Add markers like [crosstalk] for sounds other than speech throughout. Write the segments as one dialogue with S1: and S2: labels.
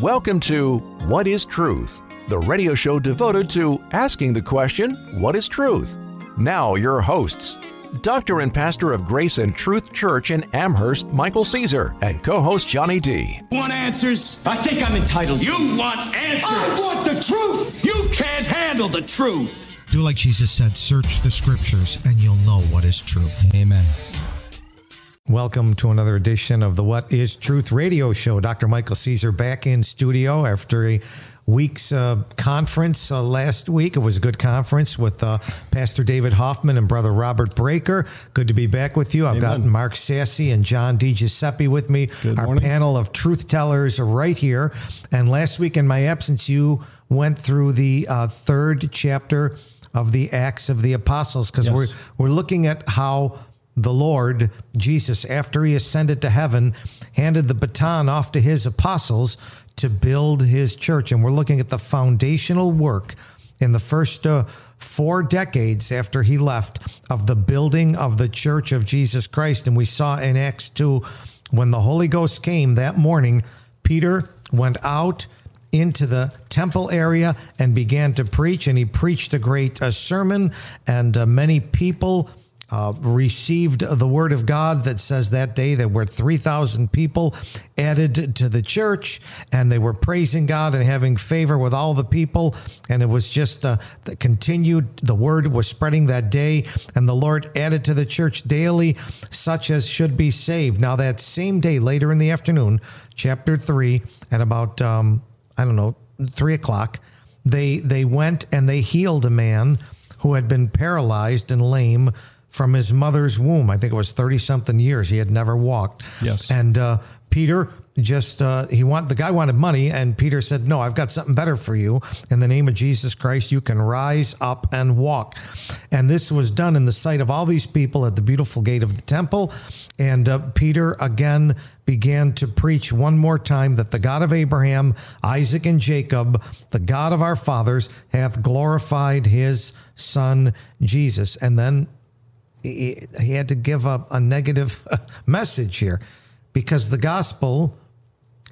S1: Welcome to What is Truth, the radio show devoted to asking the question, What is truth? Now, your hosts, Doctor and Pastor of Grace and Truth Church in Amherst, Michael Caesar, and co host Johnny D.
S2: Want answers? I think I'm entitled. You want answers? I want the truth! You can't handle the truth!
S3: Do like Jesus said search the scriptures and you'll know what is truth.
S4: Amen.
S3: Welcome to another edition of the What is Truth radio show. Dr. Michael Caesar back in studio after a week's uh, conference uh, last week. It was a good conference with uh, Pastor David Hoffman and Brother Robert Breaker. Good to be back with you. I've
S5: Amen.
S3: got Mark Sassy and John D. Giuseppe with me.
S5: Good
S3: Our
S5: morning.
S3: panel of truth tellers are right here. And last week, in my absence, you went through the uh, third chapter of the Acts of the Apostles because
S5: Yes.
S3: we're we're looking at how the Lord Jesus, after he ascended to heaven, handed the baton off to his apostles to build his church. And we're looking at the foundational work in the first uh, four decades after he left of the building of the church of Jesus Christ. And we saw in Acts 2 when the Holy Ghost came that morning, Peter went out into the temple area and began to preach. And he preached a great uh, sermon, and uh, many people uh, received the word of God that says that day there were 3,000 people added to the church, and they were praising God and having favor with all the people. And it was just uh, the continued, the word was spreading that day, and the Lord added to the church daily such as should be saved. Now, that same day, later in the afternoon, chapter 3, at about, um, I don't know, 3 o'clock, they, they went and they healed a man who had been paralyzed and lame from his mother's womb. I think it was 30 something years. He had never walked.
S5: Yes.
S3: And uh, Peter just, uh, he want, the guy wanted money. And Peter said, no, I've got something better for you. In the name of Jesus Christ, you can rise up and walk. And this was done in the sight of all these people at the beautiful gate of the temple. And uh, Peter again began to preach one more time that the God of Abraham, Isaac, and Jacob, the God of our fathers, hath glorified his son Jesus. And then he, he had to give up a negative [laughs] message here because the gospel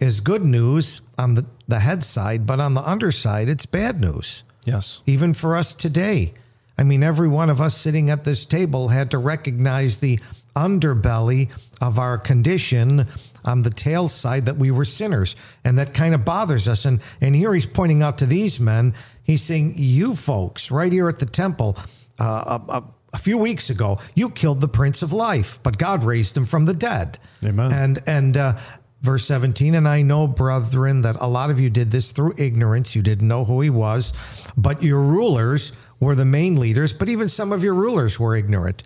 S3: is good news on the, the head side, but on the underside, it's bad news
S5: Yes.
S3: even for us today. I mean, every one of us sitting at this table had to recognize the underbelly of our condition on the tail side that we were sinners. And that kind of bothers us. And, and here he's pointing out to these men, he's saying, You folks, right here at the temple, uh, a, a, few weeks ago, you killed the Prince of Life, but God raised him from the dead.
S5: Amen.
S3: And, and, uh, Verse 17, and I know, brethren, that a lot of you did this through ignorance. You didn't know who he was, but your rulers were the main leaders, but even some of your rulers were ignorant.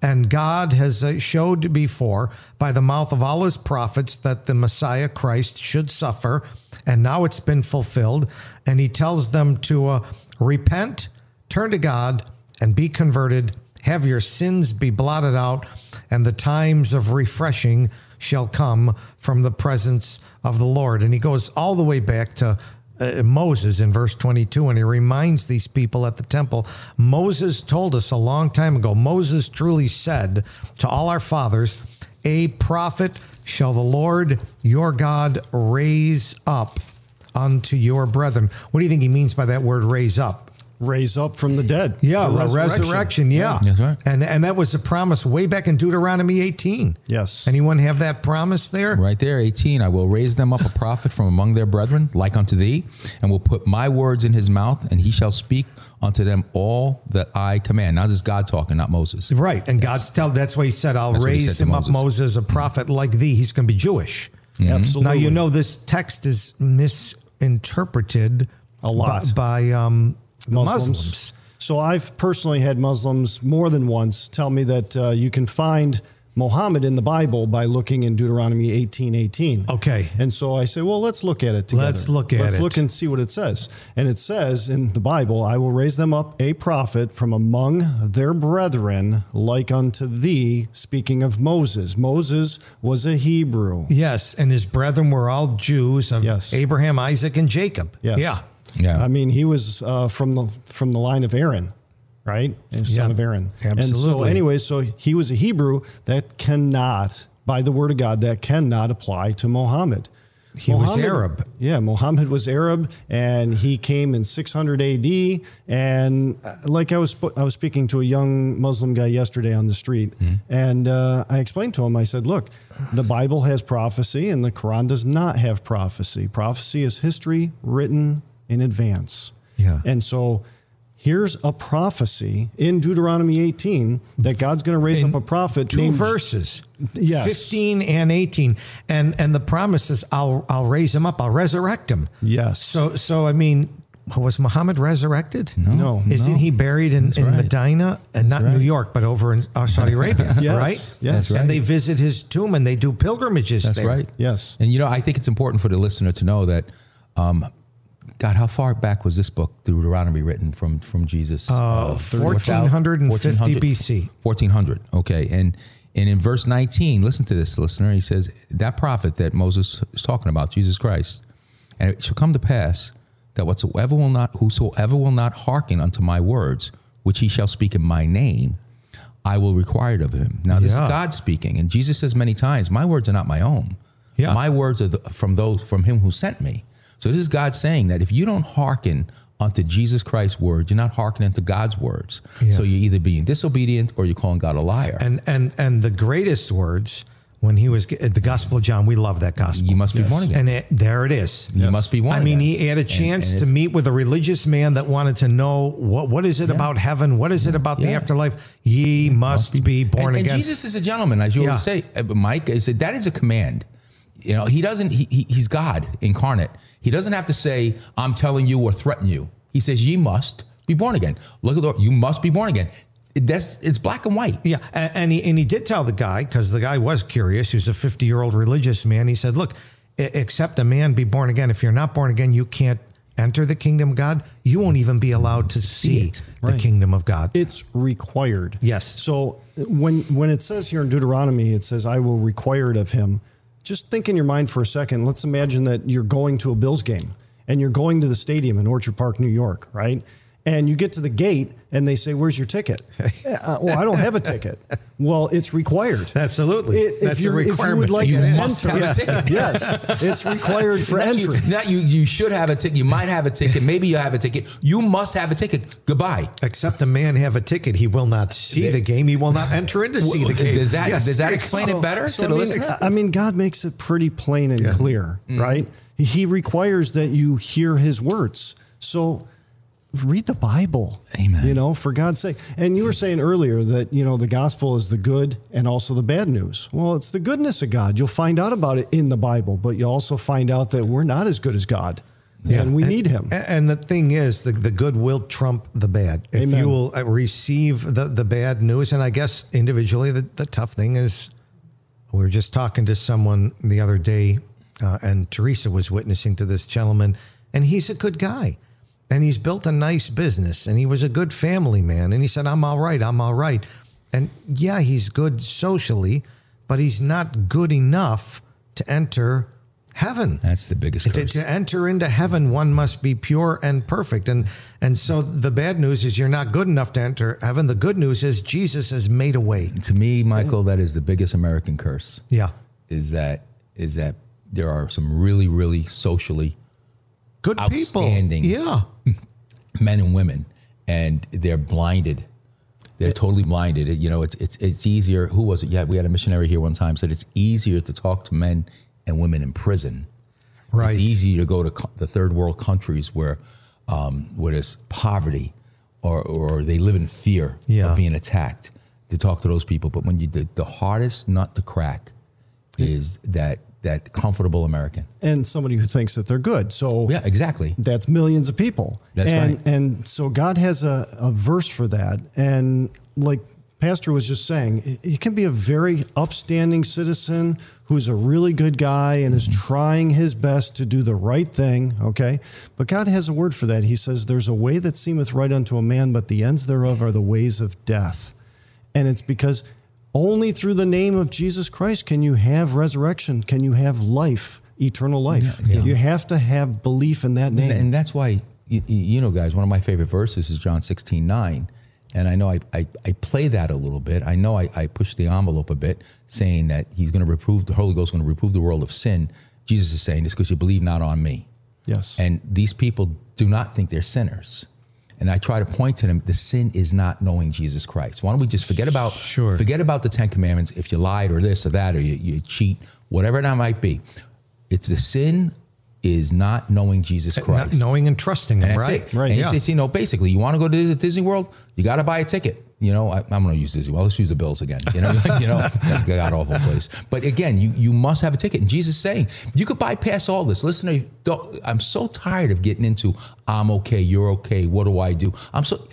S3: And God has uh, showed before by the mouth of all his prophets that the Messiah Christ should suffer, and now it's been fulfilled. And he tells them to uh, repent, turn to God, and be converted, have your sins be blotted out, and the times of refreshing shall come from the presence of the Lord. And he goes all the way back to uh, Moses in verse 22, and he reminds these people at the temple Moses told us a long time ago, Moses truly said to all our fathers, A prophet shall the Lord your God raise up unto your brethren. What do you think he means by that word raise up?
S5: Raise up from the dead.
S3: Yeah, the resurrection. yeah.
S4: That's right.
S3: And and that was a promise way back in Deuteronomy 18.
S5: Yes.
S3: Anyone have that promise there?
S4: Right there, 18. I will raise them up a prophet from among their brethren, like unto thee, and will put my words in his mouth, and he shall speak unto them all that I command. Now, this is God talking, not Moses.
S3: Right. And God's tell that's why he said, I'll
S4: That's
S3: raise
S4: said to
S3: him up
S4: Moses.
S3: Moses, a prophet like thee. He's going to be Jewish.
S5: Absolutely.
S3: Now you know this text is misinterpreted
S5: A lot.
S3: by, by um, the
S5: Muslims.
S3: Muslims.
S5: So I've personally had Muslims more than once tell me that uh, you can find Muhammad in the Bible by looking in Deuteronomy 18, 18.
S3: Okay.
S5: And so I say, well, let's look at it together.
S3: Let's look at it.
S5: Let's look and see what it says. And it says in the Bible, I will raise them up a prophet from among their brethren, like unto thee, speaking of Moses. Moses was a Hebrew.
S3: Yes. And his brethren were all Jews of
S5: Yes.
S3: Abraham, Isaac, and Jacob.
S5: Yes.
S3: Yeah.
S4: Yeah.
S5: I mean, he was uh, from the from the line of Aaron, right? And son
S3: Yeah,
S5: of Aaron. Absolutely. And so, anyway, so he was a Hebrew that cannot, by the word of God, that cannot apply to Muhammad.
S3: He was Arab.
S5: Yeah, Muhammad was Arab, and he came in 600 AD. And uh, like I was, I was speaking to a young Muslim guy yesterday on the street, and uh, I explained to him. I said, "Look, the Bible has prophecy, and the Quran does not have prophecy. Prophecy is history written in advance.
S3: Yeah.
S5: and so." Here's a prophecy in Deuteronomy 18 that God's going to raise
S3: In
S5: up a prophet.
S3: Two
S5: named-
S3: verses.
S5: Yes.
S3: 15 and 18. And and the promise is I'll I'll raise him up, I'll resurrect him.
S5: Yes.
S3: So so I mean, was Muhammad resurrected?
S5: No.
S3: Isn't he buried in, in
S4: right.
S3: Medina and not New. York, but over in uh, Saudi [laughs] Arabia,
S5: Yes.
S3: right?
S5: Yes. That's
S3: And they visit his tomb and they do pilgrimages
S4: That's
S3: there.
S4: right.
S5: Yes.
S4: And you know, I think it's important for the listener to know that, um, God, how far back was this book, Deuteronomy, written from from Jesus?
S3: Uh, 1450 BC.
S4: 1400. Okay, and and in verse 19, listen to this, listener. He says that prophet that Moses is talking about, Jesus Christ, and it shall come to pass that whatsoever will not, whosoever will not hearken unto my words, which he shall speak in my name, I will require it of him. Now this
S3: Yeah.
S4: is God speaking, and Jesus says many times, "My words are not my own.
S3: Yeah.
S4: My words are the, from those from Him who sent me." So this is God saying that if you don't hearken unto Jesus Christ's word, you're not hearkening to God's words.
S3: Yeah.
S4: So you're either being disobedient or you're calling God a liar.
S3: And and and the greatest words when he was the Gospel of John, we love that gospel.
S4: You must be born again.
S3: And it, there it is.
S4: You must be born
S3: I mean,
S4: again.
S3: he had a chance
S4: and
S3: to meet with a religious man that wanted to know what what is it about heaven? What is it about the afterlife? Ye must, be, born
S4: and, and
S3: again.
S4: Jesus is a gentleman, as you
S3: Yeah.
S4: always say, uh, Mike. Is that that is a command. You know, he doesn't. He, he, he's God incarnate. He doesn't have to say, "I'm telling you" or threaten you. He says, "Ye must be born again." Look at the You must be born again. That's it's black and white.
S3: Yeah, a- and he and he did tell the guy because the guy was curious. He was a fifty year old religious man. He said, "Look, except a man be born again. If you're not born again, you can't enter the kingdom of God. You won't even be allowed to see,
S4: it.
S3: the kingdom of God."
S5: It's required.
S3: Yes.
S5: So when when it says here in Deuteronomy, it says, "I will require it of him." Just think in your mind for a second. Let's imagine that you're going to a Bills game and you're going to the stadium in Orchard Park, New York, right? And you get to the gate and they say, "Where's your ticket?" [laughs] uh, well, I don't have a ticket. Well, it's required.
S3: Absolutely,
S5: It- if
S3: that's a
S5: you're- if you
S3: requirement.
S5: would like
S4: You
S5: to
S4: must
S5: enter,
S4: have a ticket.
S5: yes, it's required for [laughs]
S4: Not
S5: entry.
S4: You, not you. You should have a ticket. You might have a ticket. Maybe you have a ticket. You must have a ticket. Goodbye.
S3: Except a man have a ticket, he will not see the game. He will not enter in to see the game.
S4: Does that
S3: Yes.
S4: does that explain it better
S5: So,
S4: to
S5: I, mean,
S4: listener?
S5: I mean, God makes it pretty plain and clear, right? He requires that you hear His words. So read the Bible.
S4: Amen.
S5: You know, for God's sake. And you were saying earlier that, you know, the gospel is the good and also the bad news. Well, it's the goodness of God. You'll find out about it in the Bible, but you also find out that we're not as good as God. And we need Him.
S3: And the thing is, the, the good will trump the bad. If
S5: Amen.
S3: you will uh, receive the, the bad news, and I guess individually, the, the tough thing is, we were just talking to someone the other day, uh, and Teresa was witnessing to this gentleman, and he's a good guy. And he's built a nice business, and he was a good family man. And he said, I'm all right, I'm all right. And yeah, he's good socially, but he's not good enough to enter heaven
S4: That's the biggest
S3: to, to enter into heaven one must be pure and perfect and and so the bad news is you're not good enough to enter heaven the good news is jesus has made a way
S4: to me, Michael, that is the biggest American curse.
S3: yeah
S4: Is that is that there are some really really socially
S3: good
S4: Outstanding.
S3: people yeah
S4: men and women, and they're blinded. They're totally blinded. You know, it's it's it's easier. Who was it? Yeah, we had a missionary here one time said it's easier to talk to men and women in prison.
S3: Right.
S4: It's easier to go to co- the third world countries where um, where there's poverty or or they live in fear
S3: Yeah.
S4: of being attacked to talk to those people. But when you the, the hardest nut to crack is that that comfortable American.
S5: And somebody who thinks that they're good. So
S4: Yeah, exactly.
S5: that's millions of people.
S4: That's
S5: and,
S4: right.
S5: And so God has a, a verse for that. And like Pastor was just saying, you can be a very upstanding citizen who's a really good guy and is
S4: Mm-hmm.
S5: trying his best to do the right thing. Okay. But God has a word for that. He says, There's a way that seemeth right unto a man, but the ends thereof are the ways of death. And it's because only through the name of Jesus Christ can you have resurrection, can you have life, eternal life.
S4: Yeah, yeah.
S5: You have to have belief in that name.
S4: And, that's why, you, you know, guys, one of my favorite verses is John 16, 9. And I know I, I, I play that a little bit. I know I, I push the envelope a bit, saying that he's going to reprove, the Holy Ghost is going to reprove the world of sin Jesus is saying this because you believe not on me.
S5: Yes.
S4: And these people do not think they're sinners. And I try to point to them, the sin is not knowing Jesus Christ. Why don't we just forget about
S3: Sure.
S4: forget about the Ten Commandments if you lied or this or that or you, you cheat, whatever that might be. It's the sin is not knowing Jesus Christ.
S3: Not knowing and trusting
S4: And
S3: him,
S4: that's
S3: right?
S4: it.
S5: Right,
S4: And
S3: yeah.
S4: it's, it's, you know, basically, you want to go to Disney World, you got to buy a ticket. You know, I, I'm going to use Disney. Well, let's use the Bills again. You know, [laughs] you know, god awful place. But again, you you must have a ticket. And Jesus is saying you could bypass all this. Listen, I'm so tired of getting into I'm okay, you're okay. What do I do? I'm so.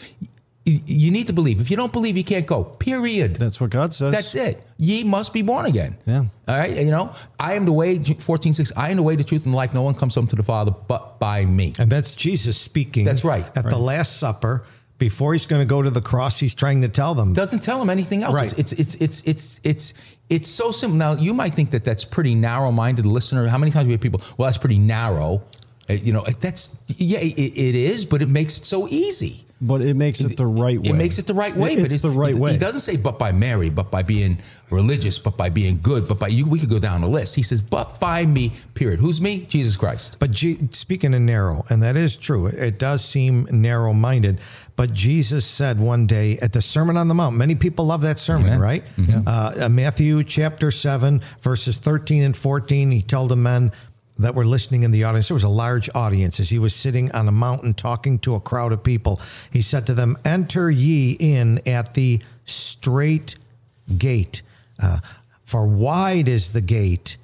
S4: You, need to believe. If you don't believe, you can't go. Period.
S5: That's what God says.
S4: That's it. Ye must be born again.
S5: Yeah.
S4: All right. You know, I am the way, 14, 6, I am the way, the truth, and the life. No one comes home to the Father but by me.
S3: And that's Jesus speaking.
S4: That's right.
S3: At the Last Supper, before he's going to go to the cross, he's trying to tell them.
S4: Doesn't tell them anything else.
S3: Right.
S4: It's, it's, it's, it's, it's, it's so simple. Now, you might think that that's pretty narrow minded listener. How many times we have people, well, that's pretty narrow. Uh, You know, that's, yeah, it, it is, but it makes it so easy.
S5: But it makes it the right way.
S4: It makes it the right way, but
S5: It's
S4: but
S5: the right
S4: he,
S5: way.
S4: He doesn't say, "But by Mary," but by being religious, but by being good, but by you. We could go down the list. He says, "But by me." Period. Who's me? Jesus Christ.
S3: But G- speaking of narrow, and that is true, it does seem narrow minded. But Jesus said one day at the Sermon on the Mount, many people love that sermon,
S4: Amen.
S3: right? Uh, Matthew chapter 7, verses 13 and 14, he told the men that were listening in the audience, there was a large audience as he was sitting on a mountain talking to a crowd of people. He said to them, Enter ye in at the straight gate, uh, for wide is the gate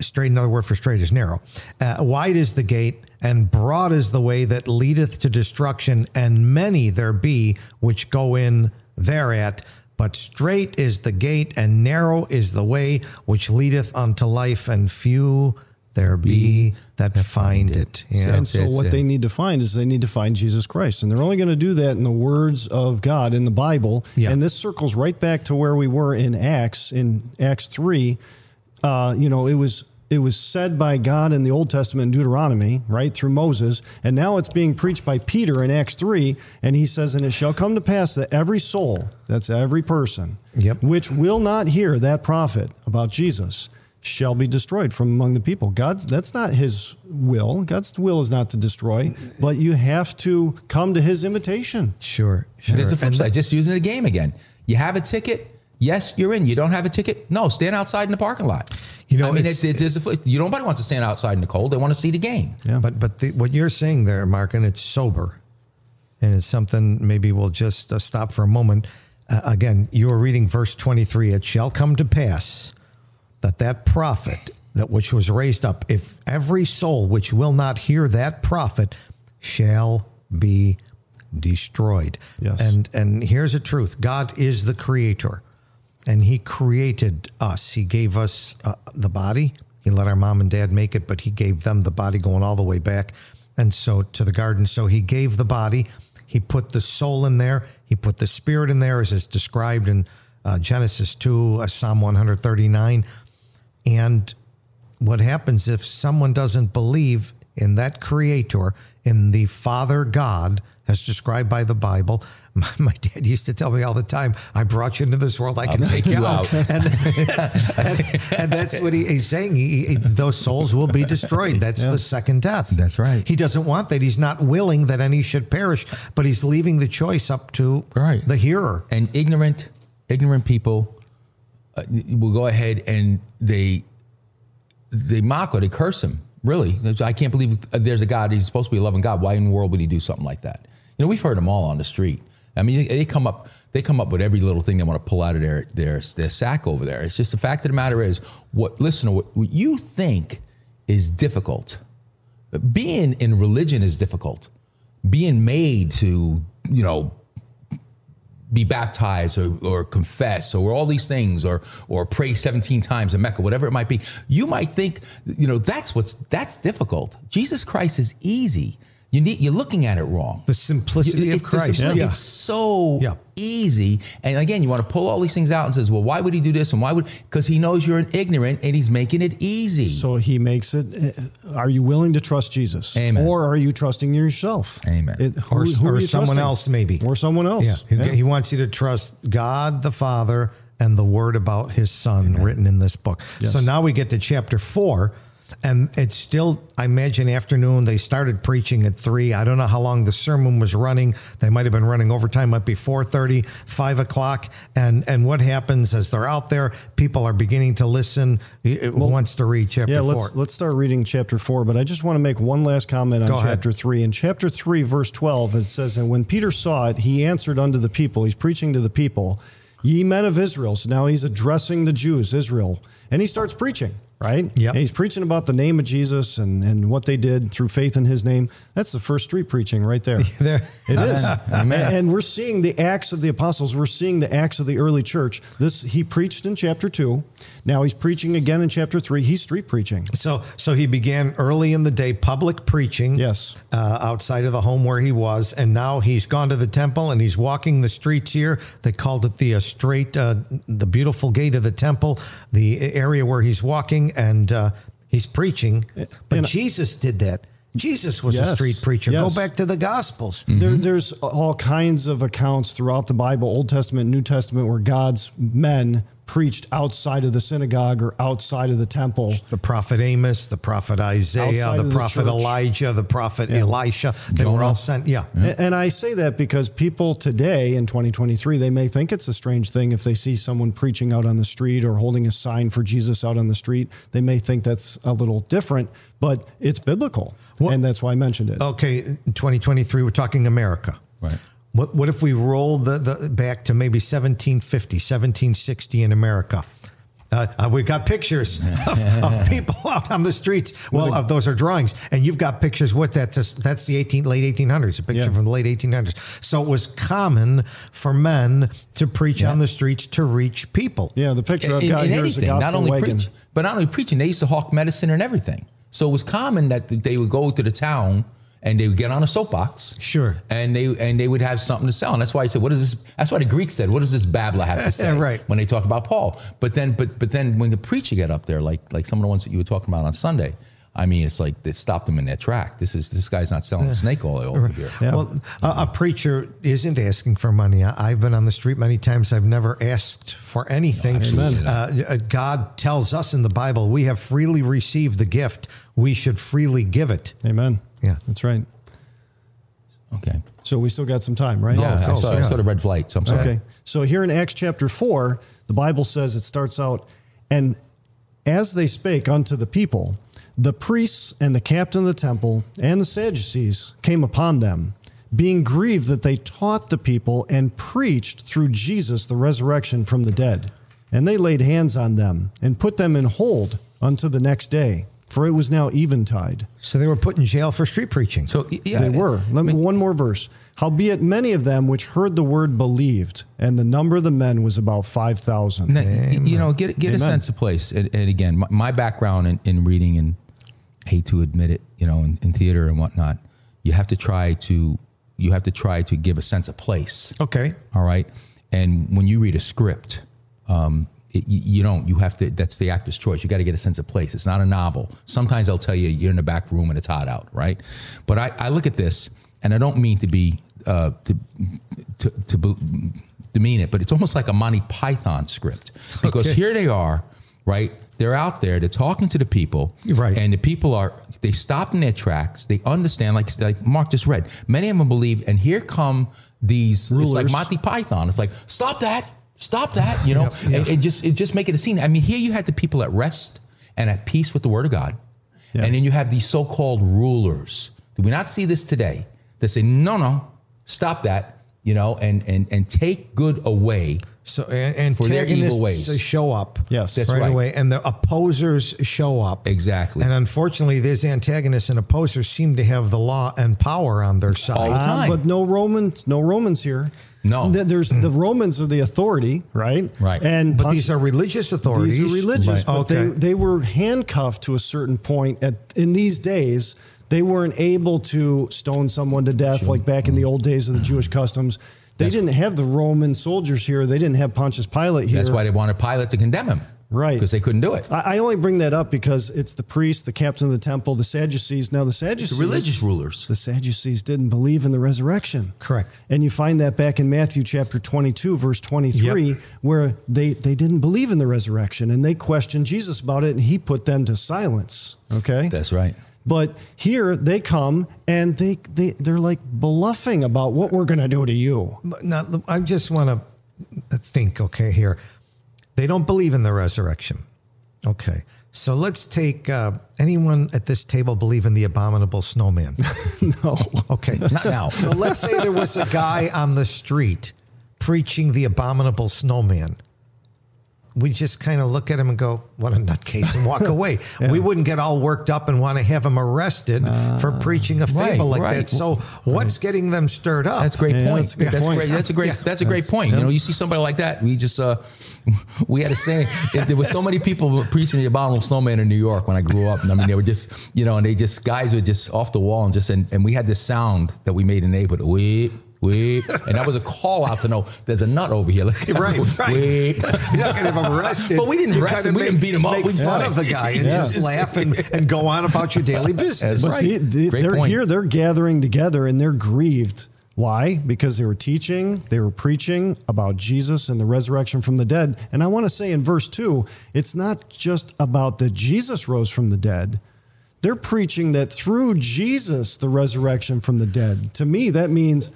S3: straight another word for straight is narrow. Uh, wide is the gate and broad is the way that leadeth to destruction and many there be which go in thereat. But straight is the gate and narrow is the way which leadeth unto life and few there be that find it yeah.
S5: And so what
S4: it.
S5: they need to find is they need to find Jesus Christ. And they're only going to do that in the words of God in the Bible.
S3: Yeah.
S5: And this circles right back to where we were in Acts, in Acts 3. Uh, you know, it was it was said by God in the Old Testament in Deuteronomy, right, through Moses, and now it's being preached by Peter in Acts 3, and he says, And it shall come to pass that every soul, that's every person,
S3: Yep.
S5: which will not hear that prophet about Jesus shall be destroyed from among the people. God's that's not his will. God's will is not to destroy, but you have to come to his invitation.
S3: sure sure
S4: There's a flip
S3: And
S4: side. Just using the game again. You have a ticket. Yes, you're in. You don't have a ticket. No, stand outside in the parking lot.
S3: You know,
S4: I mean,
S3: it's-
S4: it, it, there's a. You nobody wants to stand outside in the cold. They want to see the game.
S5: Yeah.
S3: But but the, what you're saying there, Mark, and it's sober, and it's something maybe we'll just uh, stop for a moment. Uh, again, you were reading verse 23. It shall come to pass that that prophet that which was raised up, if every soul which will not hear that prophet shall be destroyed.
S5: Yes.
S3: And and here's the truth: God is the creator, and He created us. He gave us uh, the body. He let our mom and dad make it, but He gave them the body going all the way back, and so to the garden. So He gave the body. He put the soul in there. He put the spirit in there, as is described in uh, Genesis two, uh, Psalm one hundred thirty nine, and what happens if someone doesn't believe in that creator, in the Father God, as described by the Bible? [laughs] My, my dad used to tell me all the time, I brought you into this world, I can take you out. And, and, and that's what he, he's saying. He, he- those souls will be destroyed. That's the second death.
S4: That's right.
S3: He doesn't want that. He's not willing that any should perish, but he's leaving the choice up to
S4: Right.
S3: the hearer.
S4: and ignorant ignorant people uh, will go ahead and they they mock or they curse him really. I can't believe there's a god. He's supposed to be a loving god. Why in the world would he do something like that? You know we've heard them all on the street. I mean they come up they come up with every little thing they want to pull out of their their, their sack over there. It's just the fact of the matter is what listen what, what you think is difficult. Being in religion is difficult. Being made to you know be baptized or, or confess or all these things or or pray 17 times in Mecca, whatever it might be, you might think, you know, that's what's that's difficult. Jesus Christ is easy. You need you're looking at it wrong.
S3: The simplicity of
S4: It's the
S3: Christ.
S4: simplicity.
S3: Yeah.
S4: It's so
S3: Yeah.
S4: easy. And again, you want to pull all these things out and says, well, why would he do this? And why would because he knows you're an ignorant and he's making it easy.
S5: So he makes it. uh, Are you willing to trust Jesus,
S4: Amen.
S5: or are you trusting yourself?
S4: Amen.
S5: It- who-
S3: Or-
S5: who
S3: or someone
S5: trusting?
S3: else, maybe.
S5: or someone else.
S3: Yeah, he,
S5: Yeah.
S3: he wants you to trust God the Father and the word about his son written in this book.
S5: Yes.
S3: So now we get to chapter four, and it's still i imagine afternoon they started preaching at 3 i don't know how long the sermon was running they might have been running overtime might be 4.30 5 o'clock and and what happens as they're out there people are beginning to listen it wants to read chapter
S5: Yeah,
S3: 4
S5: let's let's start reading chapter four. But I just want to make one last comment on
S3: Go ahead.
S5: chapter three. In chapter three, verse twelve, it says, "And when Peter saw it, he answered unto the people." He's preaching to the people, "Ye men of Israel." So now he's addressing the Jews, Israel, and he starts preaching. Right? Yeah. He's preaching about the name of Jesus and, and what they did through faith in his name. That's the first street preaching right there. [laughs]
S3: there
S5: It is.
S4: Amen.
S5: And we're seeing the acts of the apostles. We're seeing the acts of the early church. This he preached in chapter two. Now he's preaching again in chapter three. He's street preaching.
S3: So, so he began early in the day public preaching.
S5: Yes.
S3: uh, outside of the home where he was, and now he's gone to the temple and he's walking the streets here. They called it the uh, straight, uh, the beautiful gate of the temple, the area where he's walking, and uh, he's preaching. But
S5: and-
S3: Jesus did that. Jesus was a street preacher.
S5: yes.
S3: Go back to the Gospels.
S5: There, there's all kinds of accounts throughout the Bible, Old Testament, New Testament, where God's men preached outside of the synagogue or outside of the temple.
S3: The prophet Amos, the prophet Isaiah,
S5: Outside
S3: the
S5: of the
S3: prophet
S5: church.
S3: Elijah, the prophet Elisha. They were all sent. Yeah.
S5: A- And I say that because people today in 2023, they may think it's a strange thing if they see someone preaching out on the street or holding a sign for Jesus out on the street. They may think that's a little different, but it's biblical.
S3: What-
S5: and that's why I mentioned it.
S3: Okay, in 2023, we're talking America.
S4: Right.
S3: What, what if we roll the, the back to maybe 1750, 1760 in America? Uh, uh, we've got pictures [laughs] of, of [laughs] people out on the streets. Well, uh, those are drawings, and you've got pictures. What that's that's the 18 late 1800s, a picture
S5: Yeah.
S3: from the late 1800s. So it was common for men to preach on the streets to reach people.
S5: Yeah, the picture I've
S4: in,
S5: got
S4: in
S5: here is the
S4: anything,
S5: gospel
S4: not only
S5: wagon.
S4: preach, but not only preaching, they used to hawk medicine and everything. So it was common that they would go to the town and they would get on a soapbox.
S3: Sure.
S4: And they and they would have something to sell. And that's why I said, what is this? That's why the Greeks said, what does this babbler have to [laughs] say?
S3: Right.
S4: When they talk about Paul. But then but but then when the preacher get up there, like like some of the ones that you were talking about on Sunday, I mean, it's like they stopped them in their track. This is this guy's not selling snake oil over here.
S3: Well, a, a preacher isn't asking for money. I, I've been on the street many times. I've never asked for anything.
S4: Amen.
S3: Uh, uh, God tells us in the Bible, we have freely received the gift. We should freely give it.
S5: Amen.
S3: Yeah.
S5: That's right.
S4: Okay.
S5: So we still got some time, right?
S4: Yeah, oh,
S3: cool.
S4: I saw,
S3: Yeah.
S4: I saw the red flight. So I'm sorry.
S5: Okay. So here in Acts chapter 4, the Bible says it starts out, and as they spake unto the people, the priests and the captain of the temple and the Sadducees came upon them, being grieved that they taught the people and preached through Jesus the resurrection from the dead. And they laid hands on them and put them in hold unto the next day, for it was now eventide.
S3: So they were put in jail for street preaching.
S4: So yeah,
S5: They were. Let me, one more verse. Howbeit many of them which heard the word believed, and the number of the men was about five thousand.
S4: You know, get get a sense of place. And, and again, my, my background in, in reading and hate to admit it, you know, in, in theater and whatnot, you have to try to you have to try to give a sense of place.
S3: okay.
S4: All right, and when you read a script, um, it, you, don't. You have to. That's the actor's choice. You got to get a sense of place. It's not a novel. Sometimes they'll tell you you're in the back room and it's hot out, right? But I, I look at this, and I don't mean to be uh, to to to be- demean it, but it's almost like a Monty Python script [laughs] because
S3: Okay.
S4: here they are, right? They're out there. They're talking to the people,
S3: Right.
S4: And the people are they stop in their tracks. They understand, like like Mark just read. Many of them believe, and here come these. Rulers. It's like Monty Python. It's like stop that, stop that. You know, and, and just it just make it a scene. I mean, here you had the people at rest and at peace with the Word of God,
S5: Yeah.
S4: and then you have these so-called rulers. Do we not see this today? They say, no, no, stop that. You know, and and and take good away.
S3: So and
S4: For their evil
S3: antagonists
S4: ways.
S3: show up.
S5: Yes.
S4: That's
S3: right,
S4: right.
S3: away, and the opposers show up.
S4: Exactly.
S3: And unfortunately, these antagonists and opposers seem to have the law and power on their side
S4: All
S3: side.
S4: the time.
S5: but no Romans, no Romans here.
S4: No.
S5: Th- there's the Romans are the authority, right?
S4: Right.
S5: And
S3: But
S5: Pons-
S3: these are religious authorities.
S5: These are religious,
S3: Right.
S5: but
S3: okay.
S5: they, they were handcuffed to a certain point. At in these days, they weren't able to stone someone to death like back in the mm. old days of the Jewish customs. They
S4: That's-
S5: didn't have the Roman soldiers here. They didn't have Pontius Pilate here.
S4: That's why they wanted Pilate to condemn him.
S5: Right.
S4: Because they couldn't do it.
S5: I, I only bring that up because it's the priest, the captain of the temple, the Sadducees. Now, the Sadducees,
S4: The religious rulers.
S5: the Sadducees didn't believe in the resurrection.
S3: Correct.
S5: And you find that back in Matthew chapter 22, verse 23,
S3: Yep.
S5: where they, they didn't believe in the resurrection and they questioned Jesus about it and he put them to silence. Okay.
S4: That's right.
S5: But here they come and they, they, they're like bluffing about what we're going to do to you.
S3: Now, I just want to think, okay, here. They don't believe in the resurrection. Okay. So let's take uh, anyone at this table believe in the abominable snowman. [laughs]
S5: No.
S3: Okay. [laughs]
S4: Not now.
S3: So let's say there was a guy on the street preaching the abominable snowman. We just kind of look at him and go, "What a nutcase," and walk away. [laughs] We wouldn't get all worked up and want to have him arrested for preaching a fable
S4: right,
S3: like
S4: right.
S3: that. So, what's getting them stirred up?
S4: That's a great
S5: Yeah,
S4: point.
S5: that's a good
S4: That's,
S5: point.
S4: great. That's a great.
S3: Yeah.
S4: That's a great point. You know, you see somebody like that. We just uh, [laughs] we had a saying. if there was so many people preaching the abominable snowman in New York when I grew up. And I mean, they were just you know, and they just guys were just off the wall and just and, and we had this sound that we made in the neighborhood. Wait. Wait, and that was a call out to know there's a nut over here. Let's
S3: Right, right.
S4: Wait. [laughs]
S3: You're not going to have him arrested.
S4: But we didn't
S3: You
S4: arrest
S3: kinda
S4: him. We
S3: make-
S4: didn't beat him up.
S3: Make
S4: We
S3: fun
S4: funny.
S3: of the guy and
S5: Yeah.
S3: just laugh and, and go on about your daily business.
S4: That's
S5: But
S4: right.
S5: the- the-
S4: Great
S5: they're
S4: point.
S5: here, they're gathering together and they're grieved. Why? Because they were teaching, they were preaching about Jesus and the resurrection from the dead. And I want to say in verse 2, it's not just about that Jesus rose from the dead. They're preaching that through Jesus, the resurrection from the dead. To me, that means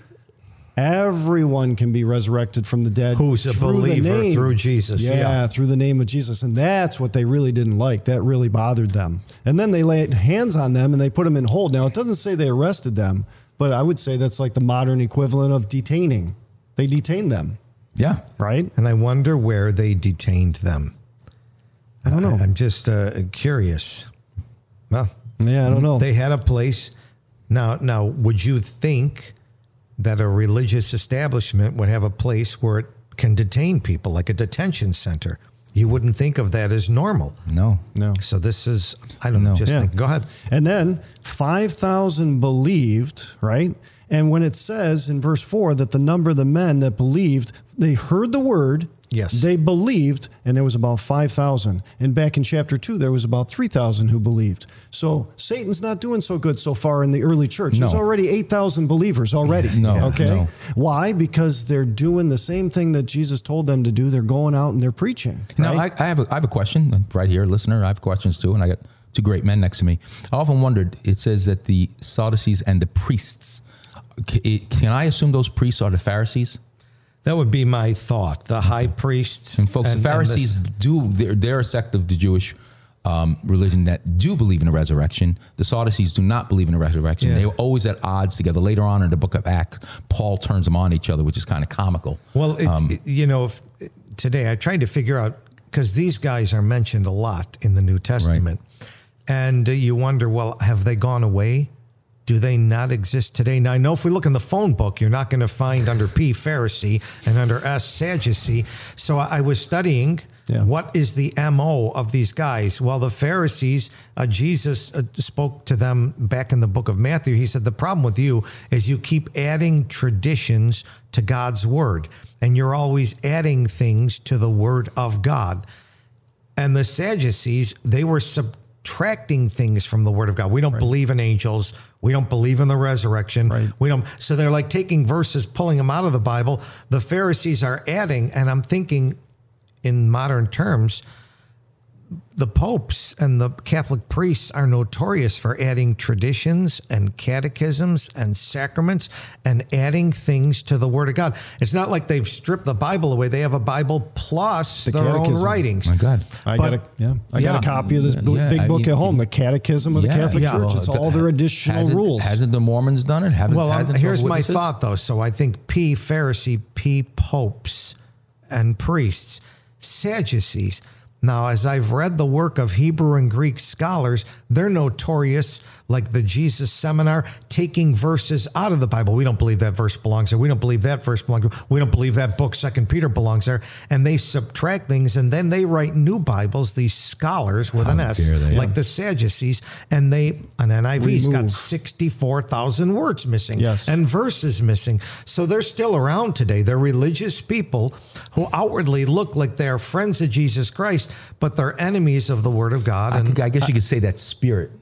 S5: everyone can be resurrected from the dead.
S3: Who's a believer through Jesus, yeah.
S5: through the name of Jesus. And that's what they really didn't like. That really bothered them. And then they laid hands on them and they put them in hold. Now, it doesn't say they arrested them, but I would say that's like the modern equivalent of detaining. They detained them,
S4: Yeah.
S5: right?
S3: And I wonder where they detained them.
S5: I don't know.
S3: I, am just uh, curious. Well,
S5: yeah, I don't know.
S3: they had a place. Now, now, would you think that a religious establishment would have a place where it can detain people, like a detention center? You wouldn't think of that as normal.
S4: No.
S5: no.
S3: So this is, I don't know. Just
S5: Yeah.
S3: think. Go ahead.
S5: And then 5,000 believed, right? And when it says in verse 4 that the number of the men that believed, they heard the word,
S3: Yes.
S5: they believed, and there was about 5,000. And back in chapter 2, there was about 3,000 who believed. So Satan's not doing so good so far in the early church. There's already 8,000 believers already.
S4: No,
S5: Okay.
S4: no.
S5: Why? Because they're doing the same thing that Jesus told them to do. They're going out and they're preaching.
S4: Now. I, I have a, I have a question uh, right here, listener. I have questions too, and I got two great men next to me. I often wondered. It says that the Sadducees and the priests. Can I assume those priests are the Pharisees?
S3: That would be my thought. The high priests
S4: And folks,
S3: and-
S4: the Pharisees do. They're, they're a sect of the Jewish um, religion that do believe in a resurrection. The Sadducees do not believe in a resurrection.
S3: Yeah.
S4: They were always at odds together. Later on in the book of Acts, Paul turns them on each other, which is kind of comical.
S3: Well, it,
S4: Um,
S3: it- you know, if, today I tried to figure out because these guys are mentioned a lot in the New Testament, and uh, you wonder, well, have they gone away? Do they not exist today? Now, I know if we look in the phone book, you're not going to find under P Pharisee and under S Sadducee. So I was studying.
S5: Yeah.
S3: What is the MO of these guys? Well, the Pharisees, uh, Jesus uh, spoke to them back in the book of Matthew. He said, The problem with you is you keep adding traditions to God's word, and you're always adding things to the word of God. And the Sadducees, they were subtracting things from the word of God. We don't believe in angels. We don't believe in the resurrection.
S5: Right.
S3: We don't. So they're like taking verses, pulling them out of the Bible. The Pharisees are adding, and I'm thinking in modern terms, the popes and the Catholic priests are notorious for adding traditions and catechisms and sacraments and adding things to the Word of God. It's not like they've stripped the Bible away. They have a Bible plus
S5: The
S3: their own writings.
S4: My God.
S5: I
S3: But-
S5: got a yeah. I
S3: yeah.
S5: got a copy of this bo-
S4: Yeah,
S5: big
S4: I
S5: book
S4: mean,
S5: at home, the Catechism of the Catholic
S3: yeah.
S5: Church.
S4: Well,
S5: It's all their additional
S4: hasn't,
S5: rules.
S4: Hasn't the Mormons done it? Haven't,
S3: Well, um,
S4: hasn't
S3: here's
S4: Jehovah's
S3: my thought though. So I think P Pharisee, P popes, and priests, Sadducees. Now, as I've read the work of Hebrew and Greek scholars, they're notorious, like the Jesus Seminar, taking verses out of the Bible. We don't believe that verse belongs there. We don't believe that verse belongs there. We don't believe that book, Second Peter, belongs there. And they subtract things, and then they write new Bibles. These scholars with an S,
S4: they.
S3: like the Sadducees, and they an NIV's got sixty-four thousand words missing,
S5: Yes.
S3: and verses missing. So they're still around today. They're religious people who outwardly look like they're friends of Jesus Christ, but they're enemies of the Word of God.
S4: I,
S3: And
S4: could- I guess you could say that spirit,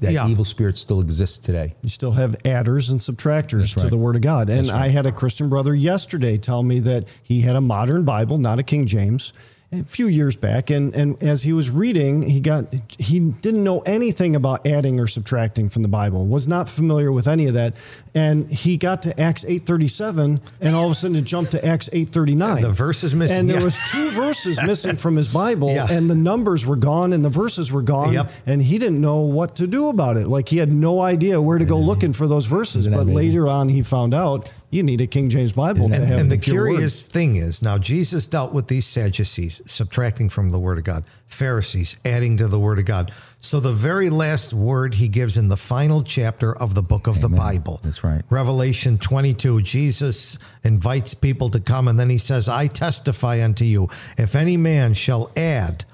S4: that
S3: Yeah.
S4: evil spirit still exists today.
S5: You still have adders and subtractors to
S4: right.
S5: the Word of God. And I had a Christian brother yesterday tell me that he had a modern Bible, not a King James, a few years back. And, and as he was reading, he got he didn't know anything about adding or subtracting from the Bible, was not familiar with any of that. And he got to Acts 837, and all of a sudden it jumped to Acts 839.
S3: The verse is missing,
S5: And there
S3: yeah.
S5: was two verses missing from his Bible, [laughs]
S3: Yeah.
S5: and the numbers were gone and the verses were gone.
S3: Yep.
S5: And he didn't know what to do about it. Like he had no idea where to go mm-hmm. looking for those verses.
S4: Isn't
S5: But later on, he found out you need a King James Bible to
S3: and,
S5: have
S3: and the
S5: pure word.
S3: curious thing is now Jesus dealt with these Sadducees, subtracting from the Word of God, Pharisees, adding to the Word of God. So the very last word he gives in the final chapter of the book of the Bible.
S4: That's right.
S3: Revelation 22, Jesus invites people to come, and then he says, I testify unto you, if any man shall add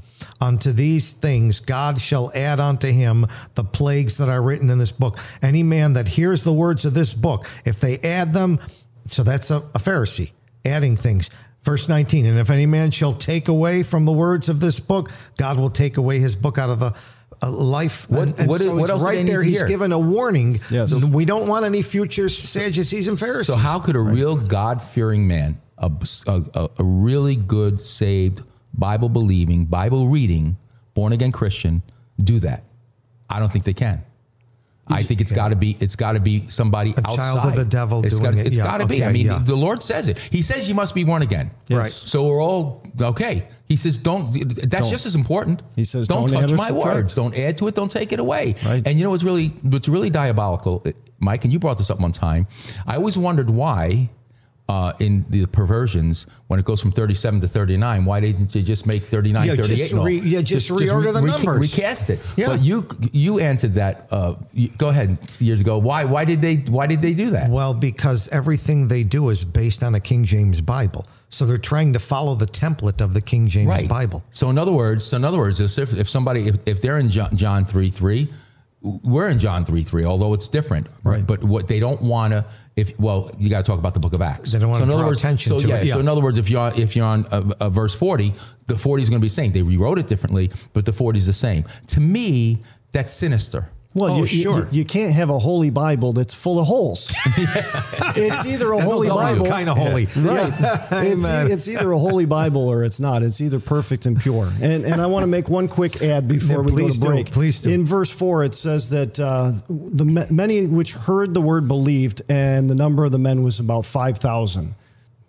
S3: unto these things, God shall add unto him the plagues that are written in this book. Any man that hears the words of this book, if they add them, so that's a, a Pharisee adding things. Verse 19, and if any man shall take away from the words of this book, God will take away his book out of the uh, life.
S4: What-
S3: and, and
S4: what-
S3: so
S4: what
S3: it's
S4: else
S3: right there. He's
S4: hear?
S3: given a warning.
S5: Yes.
S3: We don't want any future Sadducees and Pharisees.
S4: So how could a real God fearing man, a, a, a- a really good, saved, Bible believing, Bible reading, born again Christian, do that? I don't think they can. I think it's got to be it's got to be somebody
S3: A
S4: outside.
S3: child of the devil
S4: It's
S3: doing
S4: gotta,
S3: it.
S4: It's
S3: Yeah,
S4: got to be. I mean,
S3: yeah.
S4: the Lord says it. He says you must be born again.
S3: Right.
S4: So we're all okay. He says don't. That's just as important.
S5: He says,
S4: don't,
S5: don't
S4: touch my
S5: subtract.
S4: words. Don't add to it. Don't take it away.
S5: Right.
S4: And you know what's really what's really diabolical, Mike, and you brought this up one time. I always wondered why. Uh, in the perversions, when it goes from 37 to 39, why didn't you just make 39,
S3: Yeah,
S4: 38?
S3: just re- yeah, just reorder the numbers.
S4: Recast it.
S3: Yeah.
S4: But you you answered that. Uh, you, go ahead. Years ago, why why did they why did they do that?
S3: Well, because everything they do is based on a King James Bible. So they're trying to follow the template of the King James Bible.
S4: So in other words, so in other words, if, if somebody if, if they're in John, John three three, we're in John three three, although it's different.
S3: Right.
S4: But what they don't want to if well, you got to talk about the Book of Acts.
S3: They don't wanna
S4: so other
S3: draw
S4: words,
S3: attention
S4: so
S3: to
S4: yeah,
S3: it, yeah.
S4: So in other words, if you're on, if you're on a, a verse forty, the forty is going to be the same. They rewrote it differently, but the forty is the same. To me, that's sinister.
S5: Well,
S3: Oh,
S5: you, you-
S3: sure.
S5: you, can't have a holy Bible that's full of holes. [laughs] it's either a holy Bible,
S3: kind of holy.
S5: Right. [laughs] it's,
S3: Amen.
S5: e- it's either a holy Bible or it's not. It's either perfect and pure. And, and I want to make one quick ad before
S3: Yeah,
S5: we go to break.
S3: Please do.
S5: In verse 4, it says that uh, the many which heard the word believed, and the number of the men was about 5,000.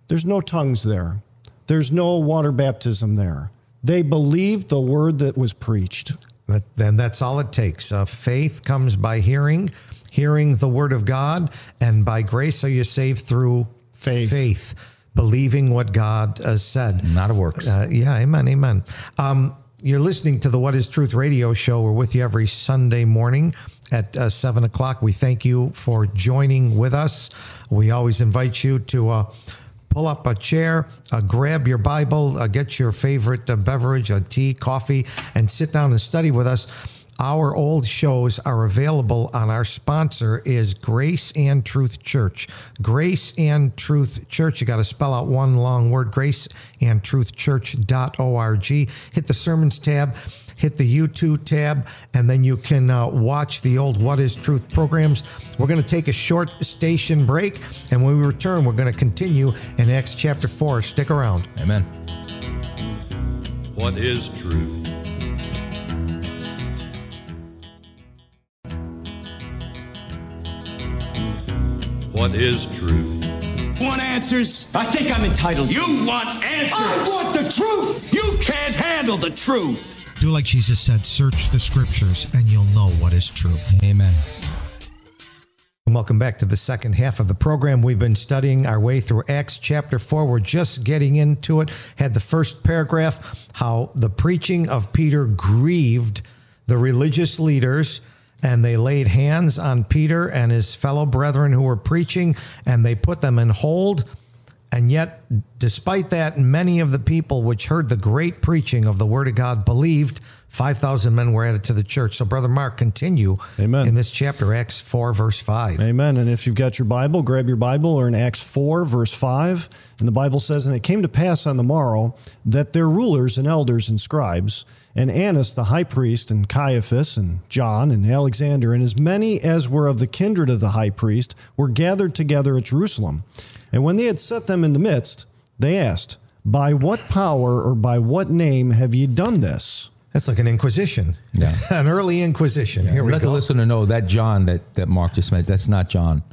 S5: There's no tongues there, there's no water baptism there. They believed the word that was preached.
S3: But then that's all it takes. Uh, faith comes by hearing, hearing the word of God, and by grace are you saved through
S5: Faith.
S3: faith believing what God uh, said.
S4: Not of works.
S3: Uh, yeah, amen, amen. Um, you're listening to the What is Truth radio show. We're with you every Sunday morning at uh, 7 o'clock. We thank you for joining with us. We always invite you to. Pull up a chair, uh, grab your Bible, uh, get your favorite uh, beverage, a tea, coffee, and sit down and study with us. Our old shows are available on our sponsor is Grace and Truth Church. Grace and Truth Church. You got to spell out one long word, grace and truthchurch.org. Hit the sermons tab, hit the YouTube tab, and then you can uh, watch the old What is Truth programs. We're going to take a short station break, and when we return, we're going to continue in Acts chapter 4. Stick around.
S4: Amen.
S6: What is truth? What is truth?
S2: Want answers? I think I'm entitled. You want answers? I want the truth. You can't handle the truth.
S3: Do like Jesus said, search the scriptures, and you'll know what is truth.
S4: Amen.
S3: And Welcome back to the second half of the program. We've been studying our way through Acts chapter 4. We're just getting into it. Had the first paragraph how the preaching of Peter grieved the religious leaders and they laid hands on Peter and his fellow brethren who were preaching and they put them in hold. And yet, despite that, many of the people which heard the great preaching of the word of God believed. 5,000 men were added to the church. So, Brother Mark, continue
S5: Amen.
S3: in this chapter, Acts 4, verse 5.
S5: Amen. And if you've got your Bible, grab your Bible or in Acts 4, verse 5. And the Bible says, And it came to pass on the morrow that their rulers and elders and scribes, and Annas the high priest, and Caiaphas, and John, and Alexander, and as many as were of the kindred of the high priest, were gathered together at Jerusalem. And when they had set them in the midst, they asked, By what power or by what name have ye done this?
S3: That's like an inquisition.
S4: Yeah. [laughs]
S3: an early inquisition. Here we
S4: Let
S3: go.
S4: the listener know that John that, that Mark just made, that's not John.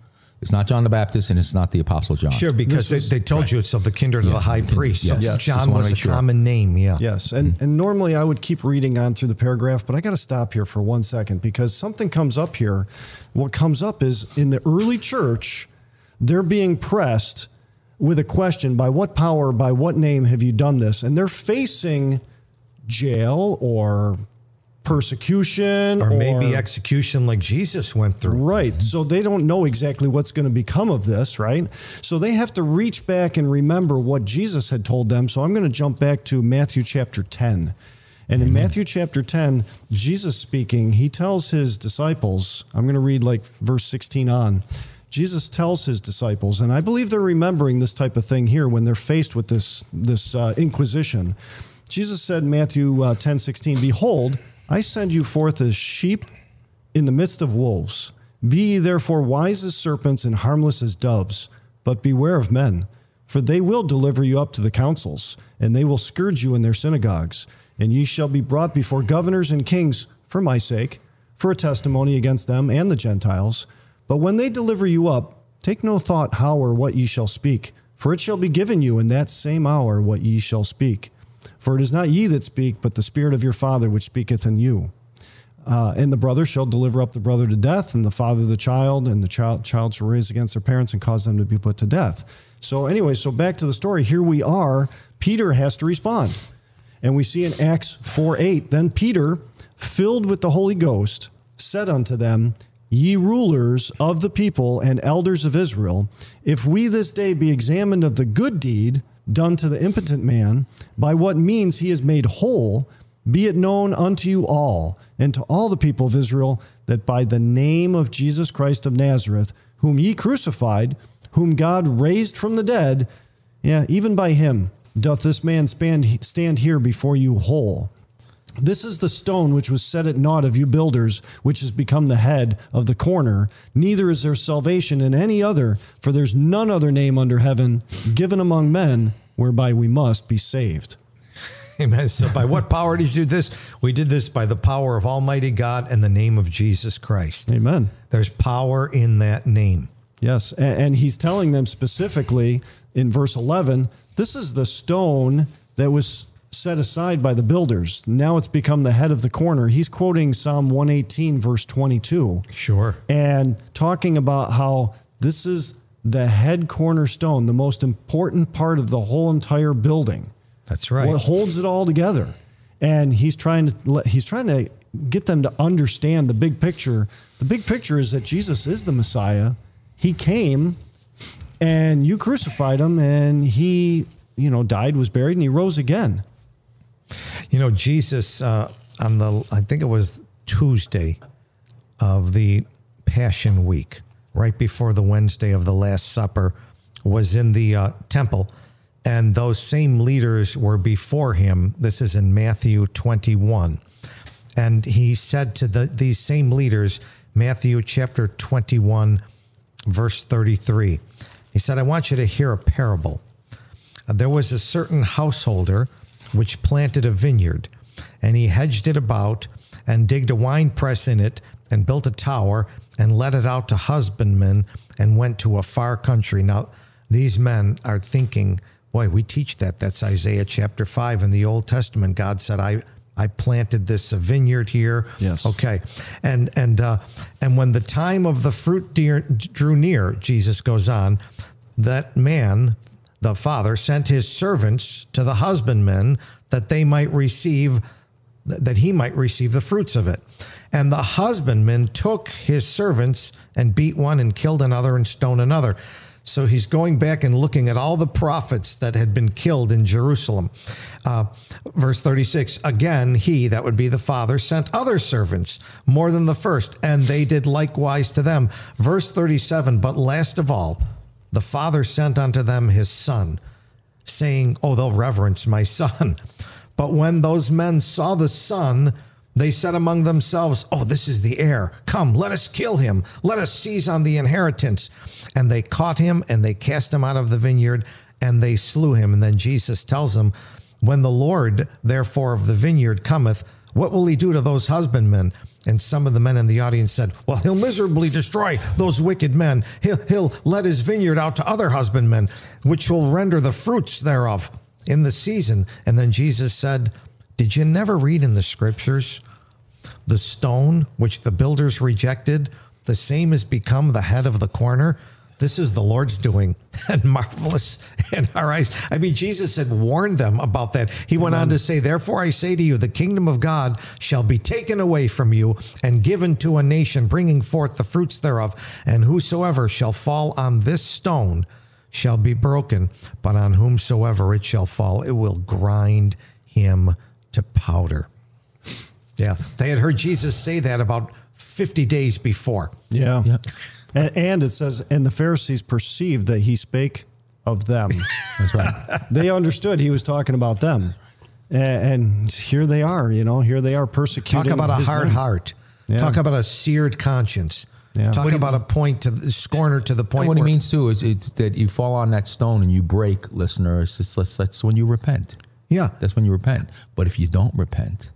S4: It's not John the Baptist and it's not the Apostle John.
S3: Sure, because they,
S5: This
S3: they told you it's of the kindred of the high
S4: kindred,
S3: priest. So
S4: yes. Yes.
S3: John was a
S4: sure.
S3: common name. Yeah.
S5: Yes, and mm-hmm. and normally I would keep reading on through the paragraph, but I got to stop here for one second because something comes up here. What comes up is in the early church, they're being pressed with a question: By what power, by what name have you done this? And they're facing jail or persecution,
S3: Or maybe execution like Jesus went through.
S5: Right. So they don't know exactly what's going to become of this, right? So they have to reach back and remember what Jesus had told them. So I'm going to jump back to Matthew chapter 10. And in mm-hmm. Matthew chapter 10, Jesus speaking, he tells his disciples, I'm going to read like verse 16 on. Jesus tells his disciples, and I believe they're remembering this type of thing here when they're faced with this, this uh, inquisition. Jesus said in Matthew uh, 10 16, Behold, I send you forth as sheep in the midst of wolves. Be ye therefore wise as serpents and harmless as doves, but beware of men, for they will deliver you up to the councils, and they will scourge you in their synagogues, and ye shall be brought before governors and kings for my sake, for a testimony against them and the Gentiles. But when they deliver you up, take no thought how or what ye shall speak, for it shall be given you in that same hour what ye shall speak. For it is not ye that speak, but the Spirit of your Father which speaketh in you. Uh, and the brother shall deliver up the brother to death, and the father the child, and the child, child shall raise against their parents and cause them to be put to death. So, anyway, so back to the story. Here we are. Peter has to respond. And we see in Acts 4 8, then Peter, filled with the Holy Ghost, said unto them, Ye rulers of the people and elders of Israel, if we this day be examined of the good deed done to the impotent man, by what means he is made whole, be it known unto you all and to all the people of Israel that by the name of Jesus Christ of Nazareth, whom ye crucified, whom God raised from the dead, yeah, even by him doth this man stand, stand here before you whole. This is the stone which was set at naught of you builders, which has become the head of the corner. Neither is there salvation in any other, for there's none other name under heaven given among men whereby we must be saved. [laughs]
S3: Amen. So, by what power did you do this? We did this by the power of Almighty God and the name of Jesus Christ.
S5: Amen.
S3: There's power in that name.
S5: Yes, and he's telling them specifically in verse 11, this is the stone that was set aside by the builders. Now it's become the head of the corner. He's quoting Psalm 118, verse 22,
S3: Sure.
S5: and talking about how this is the head cornerstone, the most important part of the whole entire building.
S3: That's right.
S5: What holds it all together. And he's trying to he's trying to get them to understand the big picture. The big picture is that Jesus is the Messiah. He came and you crucified him and he, you know, died, was buried and he rose again.
S3: You know, Jesus uh, on the I think it was Tuesday of the Passion Week, right before the Wednesday of the Last Supper, was in the uh, temple, and those same leaders were before him. This is in Matthew twenty-one, and he said to the these same leaders, Matthew chapter twenty-one, verse thirty-three. He said, "I want you to hear a parable." There was a certain householder which planted a vineyard, and he hedged it about, and digged a winepress in it, and built a tower, and let it out to husbandmen, and went to a far country. Now, these men are thinking, boy, we teach that. That's Isaiah chapter 5 in the Old Testament. God said, I. I planted this vineyard here.
S5: Yes.
S3: Okay. And and uh, and when the time of the fruit dear, drew near, Jesus goes on, that man, the father, sent his servants to the husbandmen that they might receive that he might receive the fruits of it. And the husbandman took his servants and beat one and killed another and stoned another. So he's going back and looking at all the prophets that had been killed in Jerusalem. Uh, verse 36 Again, he, that would be the father, sent other servants more than the first, and they did likewise to them. Verse 37 But last of all, the father sent unto them his son, saying, Oh, they'll reverence my son. [laughs] But when those men saw the son, they said among themselves, Oh, this is the heir. Come, let us kill him. Let us seize on the inheritance. And they caught him and they cast him out of the vineyard and they slew him. And then Jesus tells them, When the Lord, therefore, of the vineyard cometh, what will he do to those husbandmen? And some of the men in the audience said, Well, he'll miserably destroy those wicked men. He'll, he'll let his vineyard out to other husbandmen, which will render the fruits thereof in the season. And then Jesus said, Did you never read in the scriptures? The stone which the builders rejected, the same has become the head of the corner. This is the Lord's doing [laughs] and marvelous in our eyes. I mean, Jesus had warned them about that. He went on to say, Therefore I say to you, the kingdom of God shall be taken away from you and given to a nation, bringing forth the fruits thereof. And whosoever shall fall on this stone shall be broken, but on whomsoever it shall fall, it will grind him to powder. Yeah, they had heard Jesus say that about 50 days before.
S5: Yeah.
S4: Yeah.
S5: A- And it says, and the Pharisees perceived that he spake of them.
S4: That's right. [laughs]
S5: they understood he was talking about them. A- And here they are, you know, here they are persecuting.
S3: Talk about a hard
S5: men.
S3: heart.
S5: Yeah.
S3: Talk about a seared conscience.
S5: Yeah.
S3: Talk
S5: What do
S3: about a point to the scorner to the point
S4: point. what he means too is it's that you fall on that stone and you break, listeners. It's, that's, that's when you repent.
S3: yeah.
S4: That's when you repent. But if you don't repent,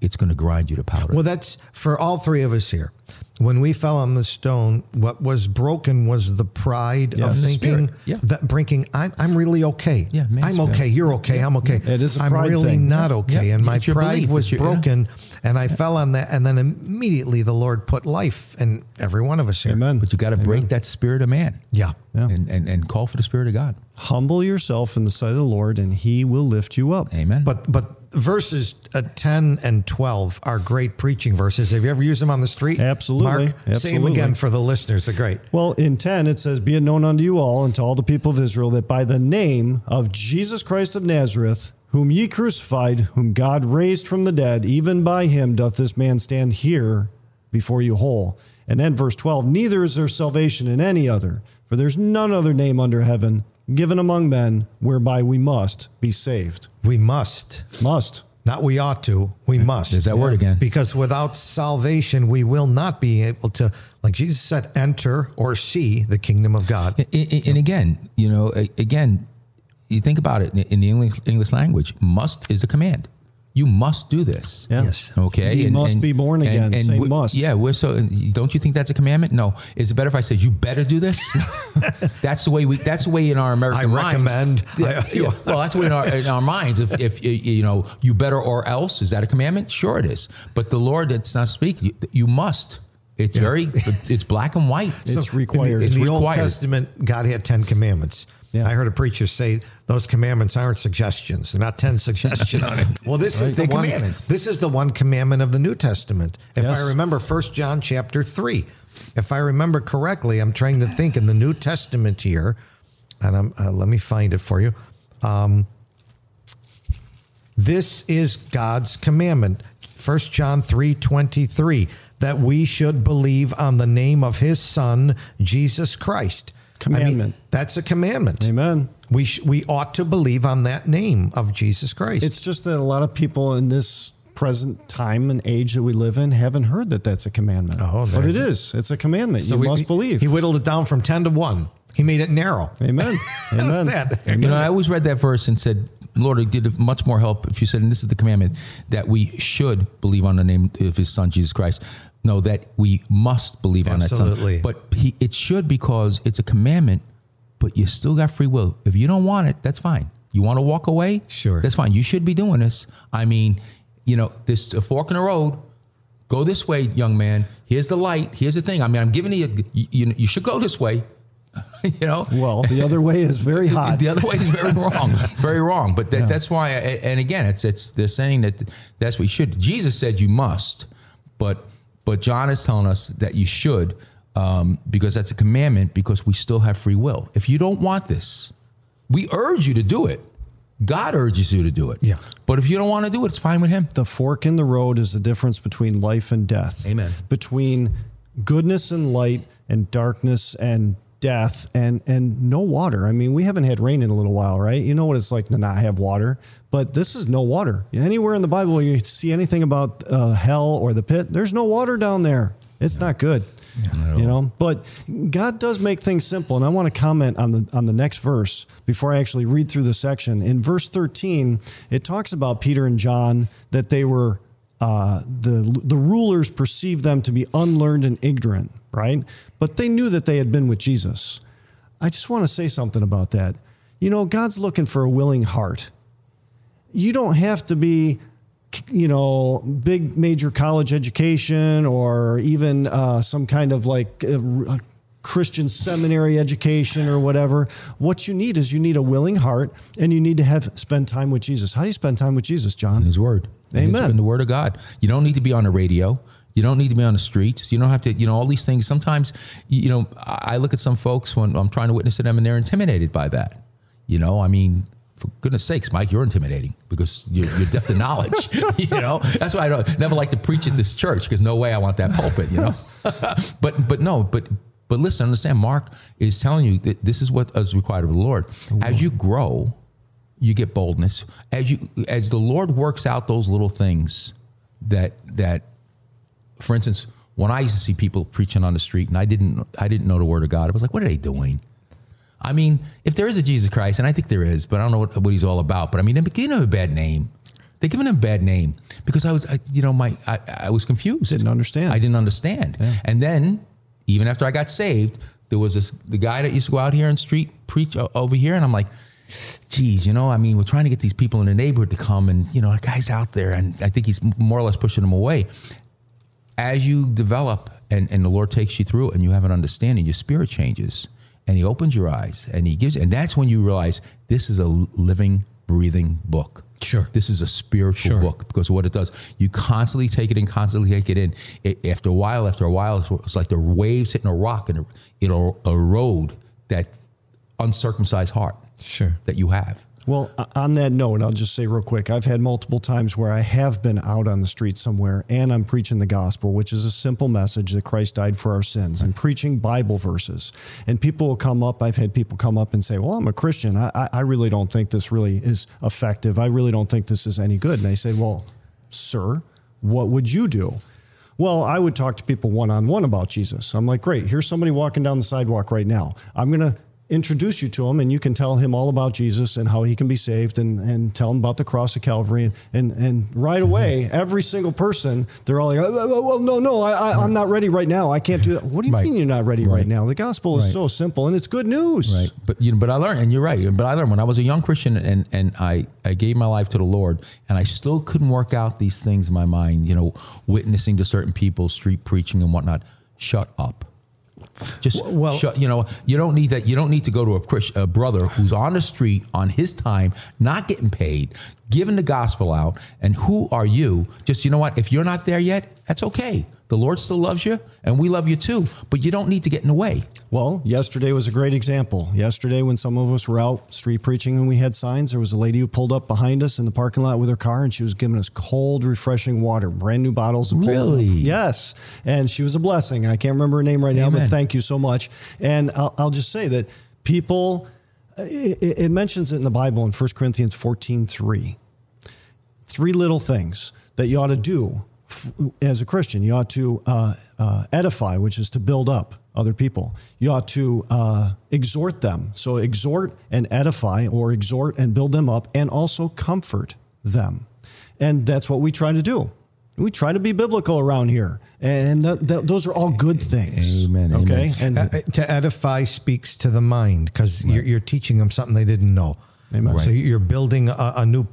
S4: it's going to grind you to powder.
S3: Well, that's for all three of us here. When we fell on the stone, what was broken was the pride of thinking
S4: yeah.
S3: that brinking, I'm, I'm really okay.
S4: Yeah,
S3: I'm
S4: spirit.
S3: okay. You're okay. I'm okay.
S5: It is a
S3: I'm
S5: pride
S3: really
S5: thing.
S3: not okay.
S4: Yeah.
S3: And my pride
S4: belief.
S3: was
S4: It's your- yeah.
S3: broken and I fell on that. And then immediately the Lord put life in every one of us here.
S5: Amen.
S4: but you got to break that spirit of man
S3: Yeah.
S5: Yeah.
S4: and, and, and call for the spirit of God.
S5: Humble yourself in the sight of the Lord, and he will lift you up.
S4: Amen.
S3: But but verses uh, 10 and 12 are great preaching verses. Have you ever used them on the street?
S5: Absolutely.
S3: Mark, say them again for the listeners. They're great.
S5: Well, in 10, it says, Be it known unto you all and to all the people of Israel that by the name of Jesus Christ of Nazareth, whom ye crucified, whom God raised from the dead, even by him doth this man stand here before you whole. And then verse 12, Neither is there salvation in any other, for there's none other name under heaven given among men whereby we must be saved.
S3: We must.
S5: Must.
S3: Not we ought to, we must.
S4: There's that word again.
S3: Because without salvation, we will not be able to, like Jesus said, enter or see the kingdom of God.
S4: And, and- and again, you know, again, you think about it in- in the English, English language, must is a command. You must do this.
S5: Yeah.
S3: Yes.
S4: Okay.
S5: Ye must be born again. Say
S4: we-
S5: must.
S4: Yeah. We're so. Don't you think that's a commandment? No. Is it better if I said you better do this? [laughs] that's the way we. That's the way in our American
S3: I
S4: minds.
S3: recommend.
S4: Yeah,
S3: I-
S4: yeah. Well, that's the way in our, in our minds. If, if you- you know you better or else, is that a commandment? Sure, it is. But the Lord, it's not speak. You, you must. It's very. It's black and white.
S5: It's
S3: in the-
S5: required.
S3: In the, Old. Testament, God had 10 commandments.
S5: Yeah.
S3: I heard a preacher say those commandments aren't suggestions. They're not 10 [laughs] suggestions. well, this is the
S4: They're
S3: one. This is the one commandment of the New Testament. If
S5: Yes.
S3: I remember 1 John chapter 3. If I remember correctly, I'm trying to think in the New Testament here, and I'm, uh, let me find it for you. Um, this is God's commandment. 1 John 3 23, that we should believe on the name of his son, Jesus Christ. I mean,
S5: Commandment.
S3: that's a commandment.
S5: Amen.
S3: We, sh- we ought to believe on that name of Jesus Christ.
S5: It's just that a lot of people in this present time and age that we live in haven't heard that that's a commandment.
S3: Oh,
S5: but
S3: there
S5: it
S3: you go.
S5: is. It's a commandment. you
S3: we-
S5: must believe.
S3: He whittled it down from 10 to 1. He made it narrow.
S5: Amen. [laughs] Amen.
S3: that?
S5: Amen.
S4: You know, I always read that verse and said, Lord, it did much more help if you said, and this is the commandment, that we should believe on the name of his son, Jesus Christ. No, that we must believe on
S3: Absolutely.
S4: that son. But he, it should because it's a commandment, but you still got free will. If you don't want it, that's fine. You want to walk away?
S3: Sure.
S4: That's fine. You should be doing this. I mean, you know, this a fork in the road. Go this way, young man. Here's the light. Here's the thing. I mean, I'm giving you, you, you, you should go this way. [laughs] you know,
S5: Well, the other way is very [laughs] hot.
S4: the other way is very wrong, [laughs] very wrong. But that, that's why. And again, it's it's they're saying that that's what you should. Jesus said you must, but but John is telling us that you should um, because that's a commandment. Because we still have free will. If you don't want this, we urge you to do it. God urges you to do it.
S3: Yeah.
S4: But if you don't want to do it, it's fine with Him.
S5: the fork in the road is the difference between life and death.
S4: Amen.
S5: Between goodness and light and darkness and death and and no water. I mean, we haven't had rain in a little while, right? You know what it's like to not have water, but this is no water. Anywhere in the Bible you see anything about uh, hell or the pit, there's no water down there. It's not good. You know, but God does make things simple, and I want to comment on the on the next verse before I actually read through the section. In verse thirteen, it talks about Peter and John that they were uh, the the rulers perceived them to be unlearned and ignorant, right? But they knew that they had been with Jesus. I just want to say something about that. You know, God's looking for a willing heart. You don't have to be, you know, big major college education or even uh, some kind of like uh, Christian seminary education or whatever. What you need is you need a willing heart and you need to have spend time with Jesus. How do you spend time with Jesus, John?
S4: His word. And it's
S5: Amen.
S4: been the word of God. You don't need to be on the radio. You don't need to be on the streets. You don't have to, you know, all these things. Sometimes, you know, I I look at some folks when I'm trying to witness to them and they're intimidated by that. You know, I mean, for goodness sakes, Mike, you're intimidating because you're, you're depth of knowledge. [laughs] you know, that's why I don't never like to preach at this church because no way I want that pulpit. You know, [laughs] but but no, but but listen, understand. Mark is telling you that this is what is required of the Lord. As you grow, you get boldness. As you as the Lord works out those little things that that for instance when I used to see people preaching on the street and I didn't I didn't know the word of God I was like what are they doing? I mean if there is a Jesus Christ and I think there is but I don't know what, what he's all about but I mean they're giving him a bad name. They're giving him a bad name because I was I, you know my I, I was confused.
S5: Didn't understand.
S4: I didn't understand. And then even after I got saved there was this the guy that used to go out here and street preach over here and I'm like geez, you know, I mean, we're trying to get these people in the neighborhood to come, and you know, the guy's out there, and I think he's more or less pushing them away. As you develop, and and the Lord takes you through, and you have an understanding, your spirit changes, and He opens your eyes, and He gives, and that's when you realize this is a living, breathing book.
S3: Sure.
S4: This is a spiritual
S3: Sure.
S4: book because of what it does. You constantly take it in, constantly take it in. It, after a while, after a while, it's, it's like the waves hitting a rock and it'll erode that uncircumcised heart
S3: Sure.
S4: that you have.
S5: Well, uh, on that note, I'll just say real quick I've had multiple times where I have been out on the street somewhere and I'm preaching the gospel, which is a simple message that Christ died for our sins, and preaching Bible verses. And people will come up, I've had people come up and say, Well, I'm a Christian. I, I- I really don't think this really is effective. I really don't think this is any good. And I say, Well, sir, what would you do? Well, I would talk to people one on one about Jesus. I'm like, great, here's somebody walking down the sidewalk right now. I'm going to introduce you to him and you can tell him all about Jesus and how he can be saved and, and tell him about the cross of Calvary. And, and, and right mm-hmm. away, every single person, they're all like, oh, oh, oh, no, no, I, I, I'm not ready right now. I can't do that. What do you
S4: Right.
S5: mean you're not ready right,
S4: Right.
S5: now? The gospel is
S4: Right.
S5: so simple and it's good news.
S4: Right. But you know, but I learned, and you're right. But I learned when I was a young Christian, and and I I gave my life to the Lord, and I still couldn't work out these things in my mind. You know, witnessing to certain people, street preaching and whatnot. Shut up. Just
S3: Well-
S4: shut. You know, you don't need that. You don't need to go to a, a brother who's on the street on his time, not getting paid, giving the gospel out. And who are you? Just you know what? If you're not there yet, that's okay. The Lord still loves you, and we love you too. But you don't need to get in the way.
S5: Well, yesterday was a great example. Yesterday, when some of us were out street preaching and we had signs, there was a lady who pulled up behind us in the parking lot with her car and she was giving us cold, refreshing water, brand new bottles of cold-
S4: Really?
S5: Yes. And she was a blessing. I can't remember her name right now, but thank you so much. And I'll, I'll just say that people, it, it- mentions it in the Bible in 1 Corinthians 14 3 three little things that you ought to do as a Christian. You ought to uh, uh, edify, which is to build up other people. You ought to uh, exhort them. So exhort and edify, or exhort and build them up, and also comfort them. And that's what we try to do. We try to be biblical around here, and th- th- those are all good things.
S4: Amen,
S5: Okay,
S4: amen.
S5: and
S3: Uh, to edify speaks to the mind because you're, you're teaching them something they didn't know.
S5: Amen.
S3: So you're building a, a new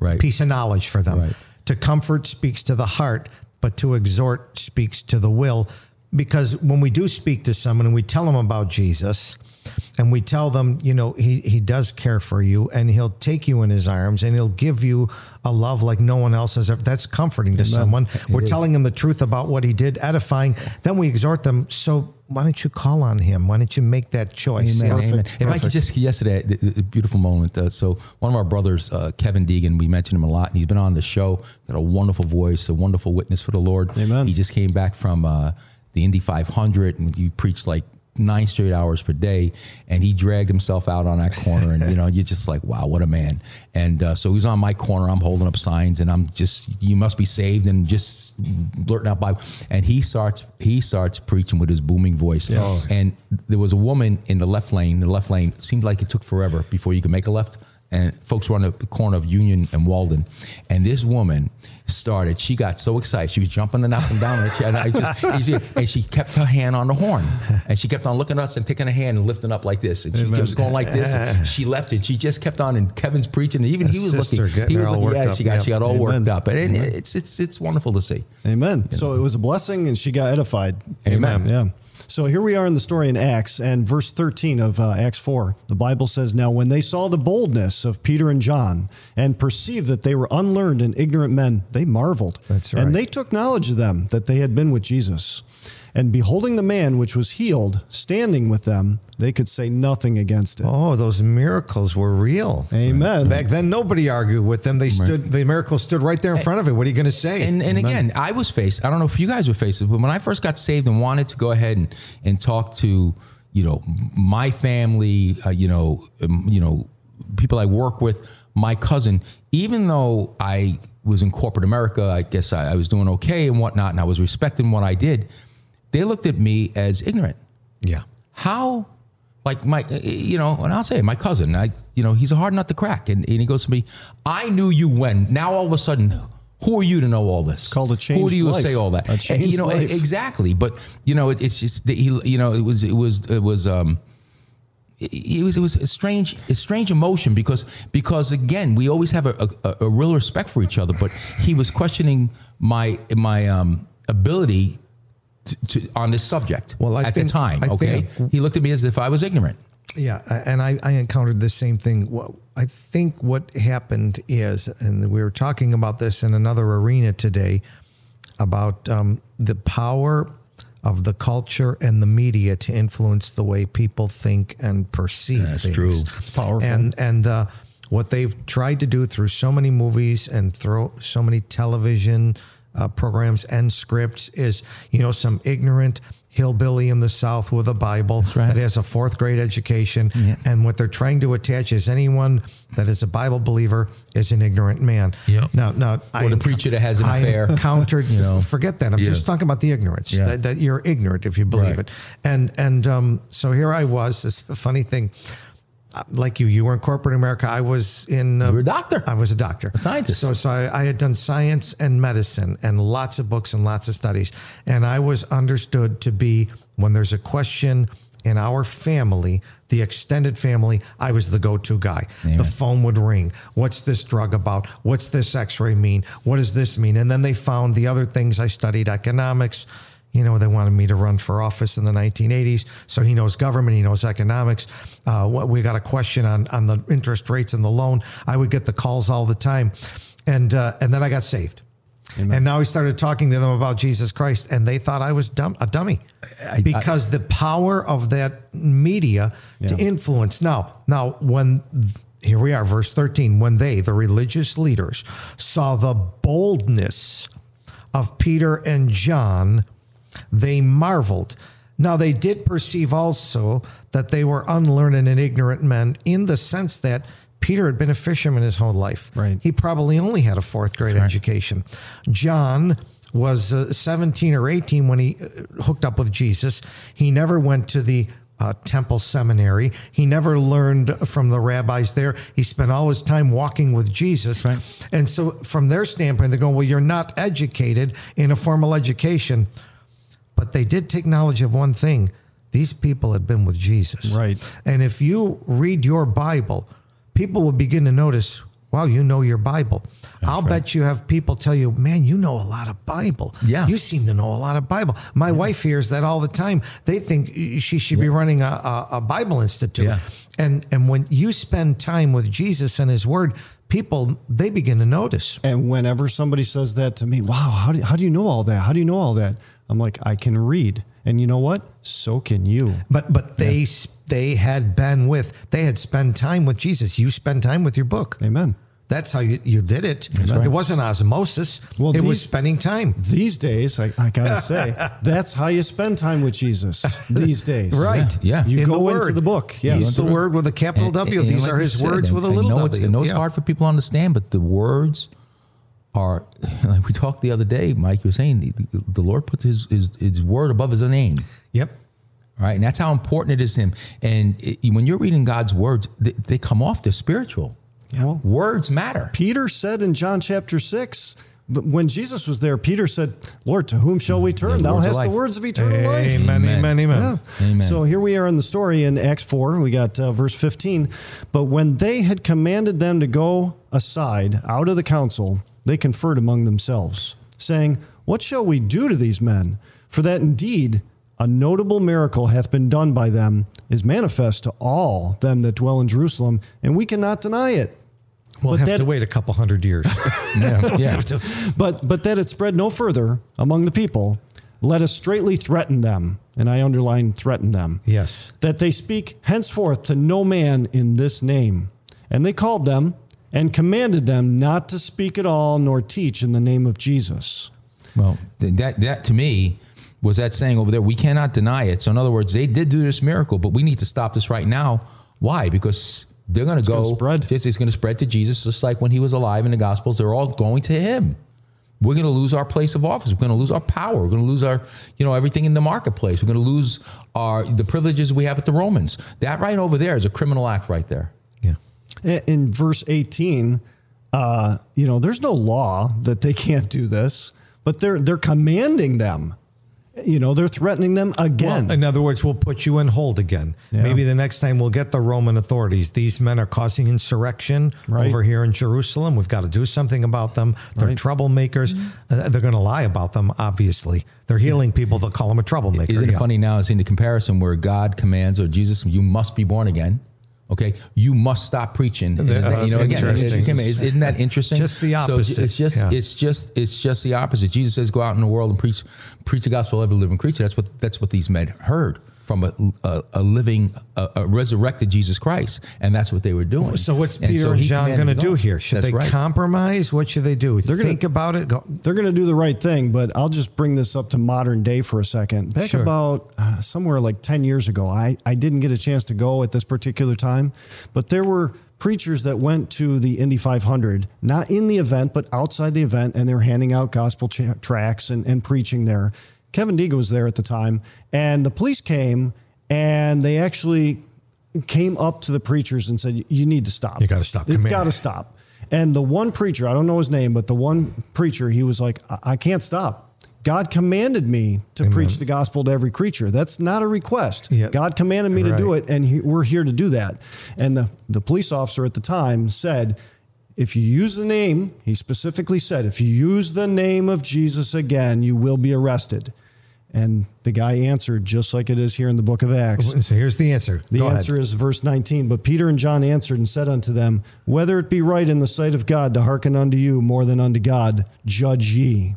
S4: Right.
S3: piece of knowledge for them. To comfort speaks to the heart, but to exhort speaks to the will. because when we do speak to someone and we tell them about Jesus and we tell them, you know, he, he does care for you and he'll take you in his arms and he'll give you a love like no one else has ever. That's comforting to someone. We're
S4: is.
S3: telling them the truth about what he did, edifying. Then we exhort them. So why don't you call on him? Why don't you make that choice?
S4: Amen.
S3: Yeah.
S4: amen. If I could just yesterday, the- the beautiful moment. Uh, so one of our brothers, uh, Kevin Deegan, we mentioned him a lot, and he's been on the show. Got a wonderful voice, a wonderful witness for the Lord.
S5: Amen.
S4: He just came back from uh, the Indy 500, and he preached like nine straight hours per day, and he dragged himself out on that corner, and you know, you're just like, wow, what a man. And uh, so he's on my corner. I'm holding up signs, and I'm just, you must be saved, and just blurting out Bible. And he starts, he starts preaching with his booming voice.
S5: Yes.
S4: And there was a woman in the left lane. The left lane seemed like it took forever before you could make a left. And folks were on the corner of Union and Walden. And this woman started, she got so excited. She was jumping and up and down. And, I just, [laughs] you and she kept her hand on the horn. And she kept on looking at us and taking her hand and lifting up like this. And she was going like this. And she left it. She just kept on. And Kevin's preaching. And even he was looking. He was looking. Yeah, she got,
S3: yeah.
S4: she got all worked up. And it, it's, it's, it's wonderful to see.
S5: Amen. So it was a blessing and she got edified.
S4: Amen.
S5: Yeah. So here we are in the story in Acts and verse 13 of uh, Acts 4. The Bible says, Now when they saw the boldness of Peter and John and perceived that they were unlearned and ignorant men, they marveled.
S3: That's right.
S5: And they took knowledge of them that they had been with Jesus. And beholding the man which was healed standing with them, they could say nothing against it.
S3: Oh, those miracles were real.
S5: Amen.
S3: Back then, nobody argued with them. They stood. The miracle stood right there in front of it. What are you going to say?
S4: And and again, I was faced. I don't know if you guys were faced, but when I first got saved and wanted to go ahead and and talk to you know my family, uh, you know, um, you know, people I work with, my cousin, even though I was in corporate America, I guess I, I was doing okay and whatnot, and I was respecting what I did. They looked at me as ignorant.
S3: yeah.
S4: How, like my, you know, and I'll say my cousin, I, you know, he's a hard nut to crack, and, and he goes to me, I knew you when. Now all of a sudden, who are you to know all this?
S5: Called a
S4: change.
S5: Who
S4: do you
S5: life.
S4: say all that?
S5: A changed
S4: you know,
S5: life.
S4: exactly. But you know, it, it's just that he, you know, it was, it was, it was. um it was it was a strange a strange emotion because because again we always have a, a, a real respect for each other but he was questioning my my um, ability to, to on this subject
S3: Well, I
S4: at
S3: think-
S4: the time
S3: I
S4: okay
S3: think-
S4: he looked at me as if I was ignorant
S3: Yeah, and I, I encountered the same thing. I think what happened is, and we were talking about this in another arena today, about um, the power of the culture and the media to influence the way people think and perceive
S4: That's
S3: things.
S4: true.
S5: It's powerful.
S3: And and uh, what they've tried to do through so many movies and through so many television uh, programs and scripts is, you know, some ignorant hillbilly in the South with a Bible
S4: right.
S3: that has a fourth grade education, and what they're trying to attach is anyone that is a Bible believer is an ignorant man.
S4: Yep.
S3: Now, now,
S4: Or the preacher that has an
S3: I
S4: affair. [laughs]
S3: Countered.
S4: You know.
S3: forget that. I'm
S4: Yeah.
S3: just talking about the ignorance
S4: Yeah.
S3: that, that you're ignorant if you believe
S4: Right.
S3: it. And and um, so here I was. This funny thing. Uh, Like you, you were in corporate America. I was in. Uh,
S4: You were a doctor.
S3: I was a doctor,
S4: A scientist.
S3: So, so I, I had done science and medicine, and lots of books and lots of studies. And I was understood to be when there's a question in our family, the extended family, I was the go-to guy. The phone would ring. What's this drug about? What's this X-ray mean? What does this mean? And then they found the other things. I studied economics. You know, they wanted me to run for office in the 1980s. So he knows government, he knows economics. Uh, what we got a question on on the interest rates and the loan. I would get the calls all the time, and uh, and then I got saved. And now he started talking to them about Jesus Christ, and they thought I was dumb, a dummy, because the power of that media to influence. Now, now when here we are, verse thirteen, when they, the religious leaders, saw the boldness of Peter and John, they marveled. Now they did perceive also that they were unlearned and ignorant men in the sense that Peter had been a fisherman his whole life.
S5: Right.
S3: He probably only had a fourth grade education. John was uh, 17 or 18 when he uh, hooked up with Jesus. He never went to the uh, temple seminary. He never learned from the rabbis there. He spent all his time walking with Jesus. And so, from their standpoint, they're going, Well, you're not educated in a formal education. But they did take knowledge of one thing these people had been with Jesus.
S5: Right.
S3: And if you read your Bible, people will begin to notice wow, you know your Bible. I'll bet you have people tell you, man, you know a lot of Bible.
S4: Yeah.
S3: You seem to know a lot of Bible. My wife hears that all the time. They think she should be running a, a, a Bible Institute.
S4: Yeah.
S3: And, and when you spend time with Jesus and his word, people, they begin to notice.
S5: And whenever somebody says that to me, wow, how do, how do you know all that? How do you know all that? I'm like, I can read. And you know what? So can you.
S3: But but they they had been with they had spent time with Jesus. You spend time with your book.
S5: Amen.
S3: That's how you, you did it.
S4: right.
S3: It wasn't osmosis.
S5: Well,
S3: it was
S5: these-
S3: spending time.
S5: These days, I, I gotta say, [laughs] that's how you spend time with Jesus. These days,
S3: Right.
S4: Yeah.
S5: You
S3: In
S5: go
S3: the
S5: into the book. Yeah,
S3: He's the word with a capital
S4: And-
S3: W.
S4: and
S3: These
S4: like
S3: are
S4: you
S3: his
S4: said,
S3: words
S4: and-
S3: with a
S4: and
S3: little
S4: know
S3: w.
S4: It's, I know it's
S3: Yeah.
S4: hard for people to understand, but the words are [laughs] like we talked the other day. Mike, you were saying the, the Lord puts his, his his word above his name.
S3: Yep.
S4: All right, and that's how important it is to him. And it, when you're reading God's words, they, they come off. They're spiritual.
S5: Well,
S4: Words matter.
S5: Peter said in John chapter six, when Jesus was there, Peter said, "Lord, to whom shall we turn?
S4: The
S5: Thou hast the words of eternal life."
S3: Amen.
S4: Amen.
S3: Amen. Amen.
S5: Yeah.
S4: Amen.
S5: So here we are in the story in Acts 4. We got uh, verse 15. But when they had commanded them to go aside out of the council, they conferred among themselves, saying, What shall we do to these men? For that indeed a notable miracle hath been done by them, is manifest to all them that dwell in Jerusalem, and we cannot deny it.
S3: We'll
S5: But
S3: have
S5: that-
S3: to wait a couple hundred years. [laughs]
S4: Yeah, yeah.
S5: But but that it spread no further among the people, let us straightly threaten them. And I underline threaten them.
S3: yes.
S5: that they speak henceforth to no man in this name. And they called them and commanded them not to speak at all nor teach in the name of Jesus.
S4: Well, that that to me was that saying over there. We cannot deny it. So in other words, they did do this miracle, but we need to stop this right now. Why? Because they're going to go.
S5: gonna spread.
S4: Just, it's going to spread to Jesus, just like when he was alive in the Gospels. They're all going to him. We're going to lose our place of office. We're going to lose our power. We're going to lose our, you know, everything in the marketplace. We're going to lose our the privileges we have with the Romans. That right over there is a criminal act right there.
S3: Yeah.
S5: In verse 18, uh, you know, there's no law that they can't do this, but they're they're commanding them. You know, they're threatening them again.
S3: Well, in other words, we'll put you in hold again.
S5: Yeah.
S3: Maybe the next time we'll get the Roman authorities. These men are causing insurrection
S5: Right.
S3: over here in Jerusalem. We've got to do something about them. They're
S5: Right.
S3: troublemakers. Uh, they're going to lie about them, obviously. They're healing people. They'll call them a troublemaker.
S4: Isn't it
S3: Yeah.
S4: funny now seeing the comparison where God commands or Jesus, you must be born again. Okay, you must stop preaching.
S3: The-
S4: you know,
S3: uh,
S4: again, it's-
S3: interesting.
S4: it's- isn't that interesting?
S3: Just the
S4: So it's-
S3: opposite,
S4: it's just,
S3: yeah.
S4: it's just, it's just the opposite. Jesus says, "Go out in the world and preach, preach the gospel every living creature." That's what that's what these men heard from a, a, a living, a, a resurrected Jesus Christ, and that's what they were doing.
S3: So what's Peter
S4: so
S3: and John going to do here? Should
S4: That's
S3: they
S4: right.
S3: compromise? What should they do?
S5: They're gonna-
S3: Think about it. Go.
S5: they're going to do the right thing, but I'll just bring this up to modern day for a second. Back
S3: Sure.
S5: about uh, somewhere like 10 years ago, I, I didn't get a chance to go at this particular time, but there were preachers that went to the Indy 500, not in the event, but outside the event, and they were handing out gospel cha- tracts and, and preaching there. Kevin Deegan was there at the time, and the police came and they actually came up to the preachers and said, You need to stop.
S3: You gotta stop.
S5: It's got to stop. And the one preacher, I don't know his name, but the one preacher, he was like, I, I can't stop. God commanded me to preach the gospel to every creature. That's not a request.
S3: Yeah.
S5: God commanded me to do it, and he, we're here to do that. And the, the police officer at the time said, if you use the name, he specifically said, if you use the name of Jesus again, you will be arrested. And the guy answered just like it is here in the book of Acts. [laughs]
S3: So here's the answer.
S5: The
S3: Go ahead.
S5: answer is verse 19. But Peter and John answered and said unto them, Whether it be right in the sight of God to hearken unto you more than unto God, judge ye.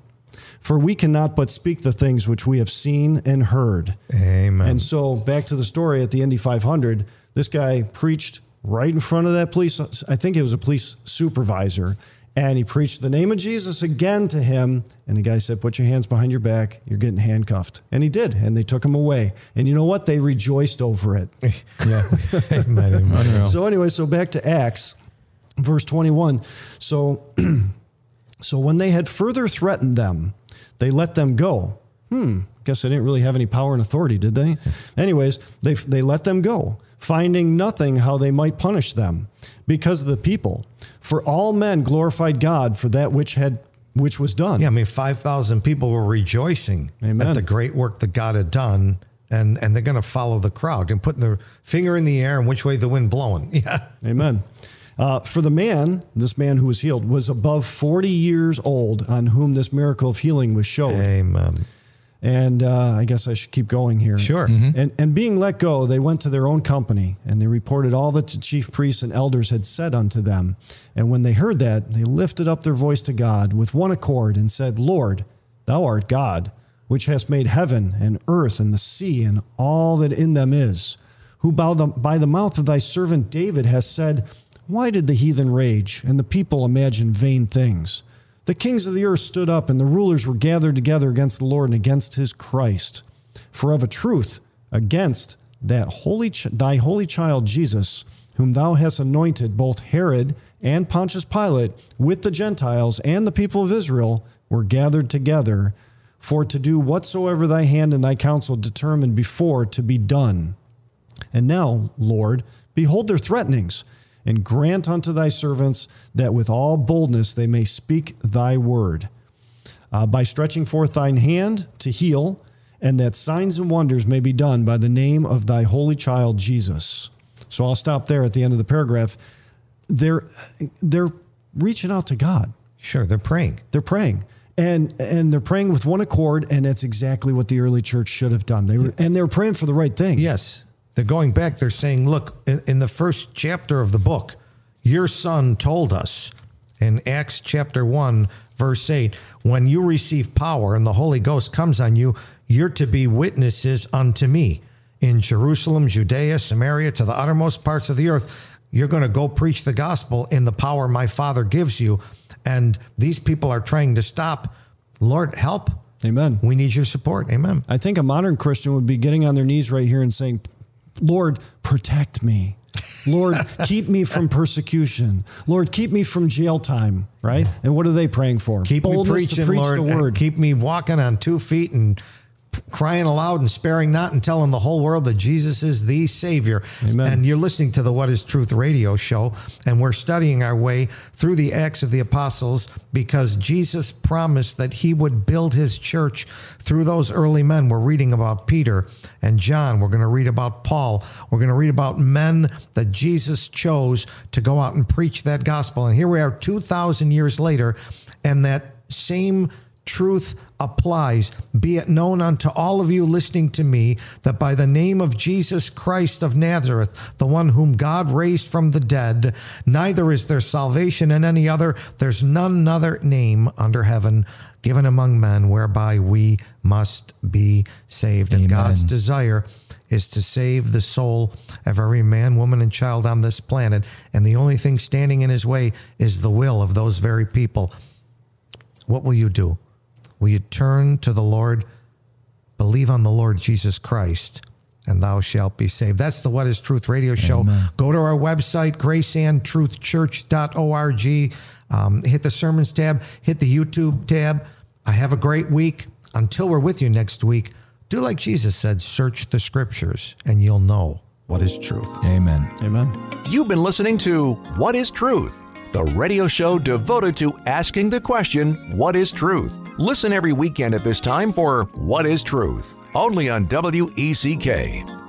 S5: For we cannot but speak the things which we have seen and heard.
S3: Amen.
S5: And so back to the story at the Indy 500, this guy preached right in front of that police. I think it was a police supervisor. And he preached the name of Jesus again to him. And the guy said, Put your hands behind your back. You're getting handcuffed. And he did. And they took him away. And you know what? They rejoiced over it. [laughs]
S4: Yeah,
S3: Amen, amen.
S4: Unreal.
S5: So anyway, so back to Acts, verse 21. So [clears throat] so when they had further threatened them, they let them go. Hmm, guess they didn't really have any power and authority, did they? Anyways, they they let them go, finding nothing how they might punish them because of the people. For all men glorified God for that which had which was done.
S3: Yeah, I mean, 5,000 people were rejoicing
S5: Amen.
S3: at the great work that God had done. And, and they're going to follow the crowd and putting their finger in the air and which way the wind blowing. [laughs] Yeah.
S5: Amen. Uh, for the man, this man who was healed was above 40 years old on whom this miracle of healing was shown.
S3: Amen.
S5: And uh, I guess I should keep going here.
S3: Sure.
S5: And, and being let go, they went to their own company and they reported all that the chief priests and elders had said unto them. And when they heard that, they lifted up their voice to God with one accord and said, Lord, thou art God, which hast made heaven and earth and the sea and all that in them is, who by the, by the mouth of thy servant David has said, Why did the heathen rage and the people imagine vain things? The kings of the earth stood up, and the rulers were gathered together against the Lord and against his Christ. For of a truth, against that holy ch- thy holy child Jesus, whom thou hast anointed, both Herod and Pontius Pilate, with the Gentiles and the people of Israel, were gathered together, for to do whatsoever thy hand and thy counsel determined before to be done. And now, Lord, behold their threatenings, and grant unto thy servants that with all boldness they may speak thy word. Uh, by stretching forth thine hand to heal, and that signs and wonders may be done by the name of thy holy child Jesus. So I'll stop there at the end of the paragraph. They're they're reaching out to God.
S3: Sure. They're praying.
S5: They're praying. And and they're praying with one accord, and that's exactly what the early church should have done. They were and they were praying for the right thing.
S3: Yes. They're going back. They're saying, look, in, in the first chapter of the book, your son told us in Acts chapter 1, verse 8, when you receive power and the Holy Ghost comes on you, you're to be witnesses unto me in Jerusalem, Judea, Samaria, to the uttermost parts of the earth. You're going to go preach the gospel in the power my Father gives you. And these people are trying to stop. Lord, help.
S5: Amen.
S3: We need your support. Amen.
S5: I think a modern Christian would be getting on their knees right here and saying, Lord, protect me. Lord, [laughs] keep me from persecution. Lord, keep me from jail time, right? And what are they praying for?
S3: Keep
S5: Boldness
S3: me preaching,
S5: preach
S3: Lord.
S5: the word.
S3: Keep me walking on two feet and crying aloud and sparing not and telling the whole world that Jesus is the Savior.
S5: Amen.
S3: And you're listening to the What is Truth radio show, and we're studying our way through the Acts of the Apostles because Jesus promised that he would build his church through those early men. We're reading about Peter and John. We're going to read about Paul. We're going to read about men that Jesus chose to go out and preach that gospel. And here we are 2,000 years later, and that same truth applies. Be it known unto all of you listening to me that by the name of Jesus Christ of Nazareth, the one whom God raised from the dead, neither is there salvation in any other. There's none other name under heaven given among men whereby we must be saved. And God's desire is to save the soul of every man, woman, and child on this planet. And the only thing standing in his way is the will of those very people. What will you do? Will you turn to the Lord, believe on the Lord Jesus Christ, and thou shalt be saved? That's the What is Truth radio show. Go to our website, graceandtruthchurch.org. Um, hit the sermons tab, hit the YouTube tab. I have a great week. Until we're with you next week, do like Jesus said search the scriptures, and you'll know what is truth.
S4: Amen.
S5: Amen.
S1: You've been listening to What is Truth, the radio show devoted to asking the question, What is truth? Listen every weekend at this time for What is Truth, only on WECK.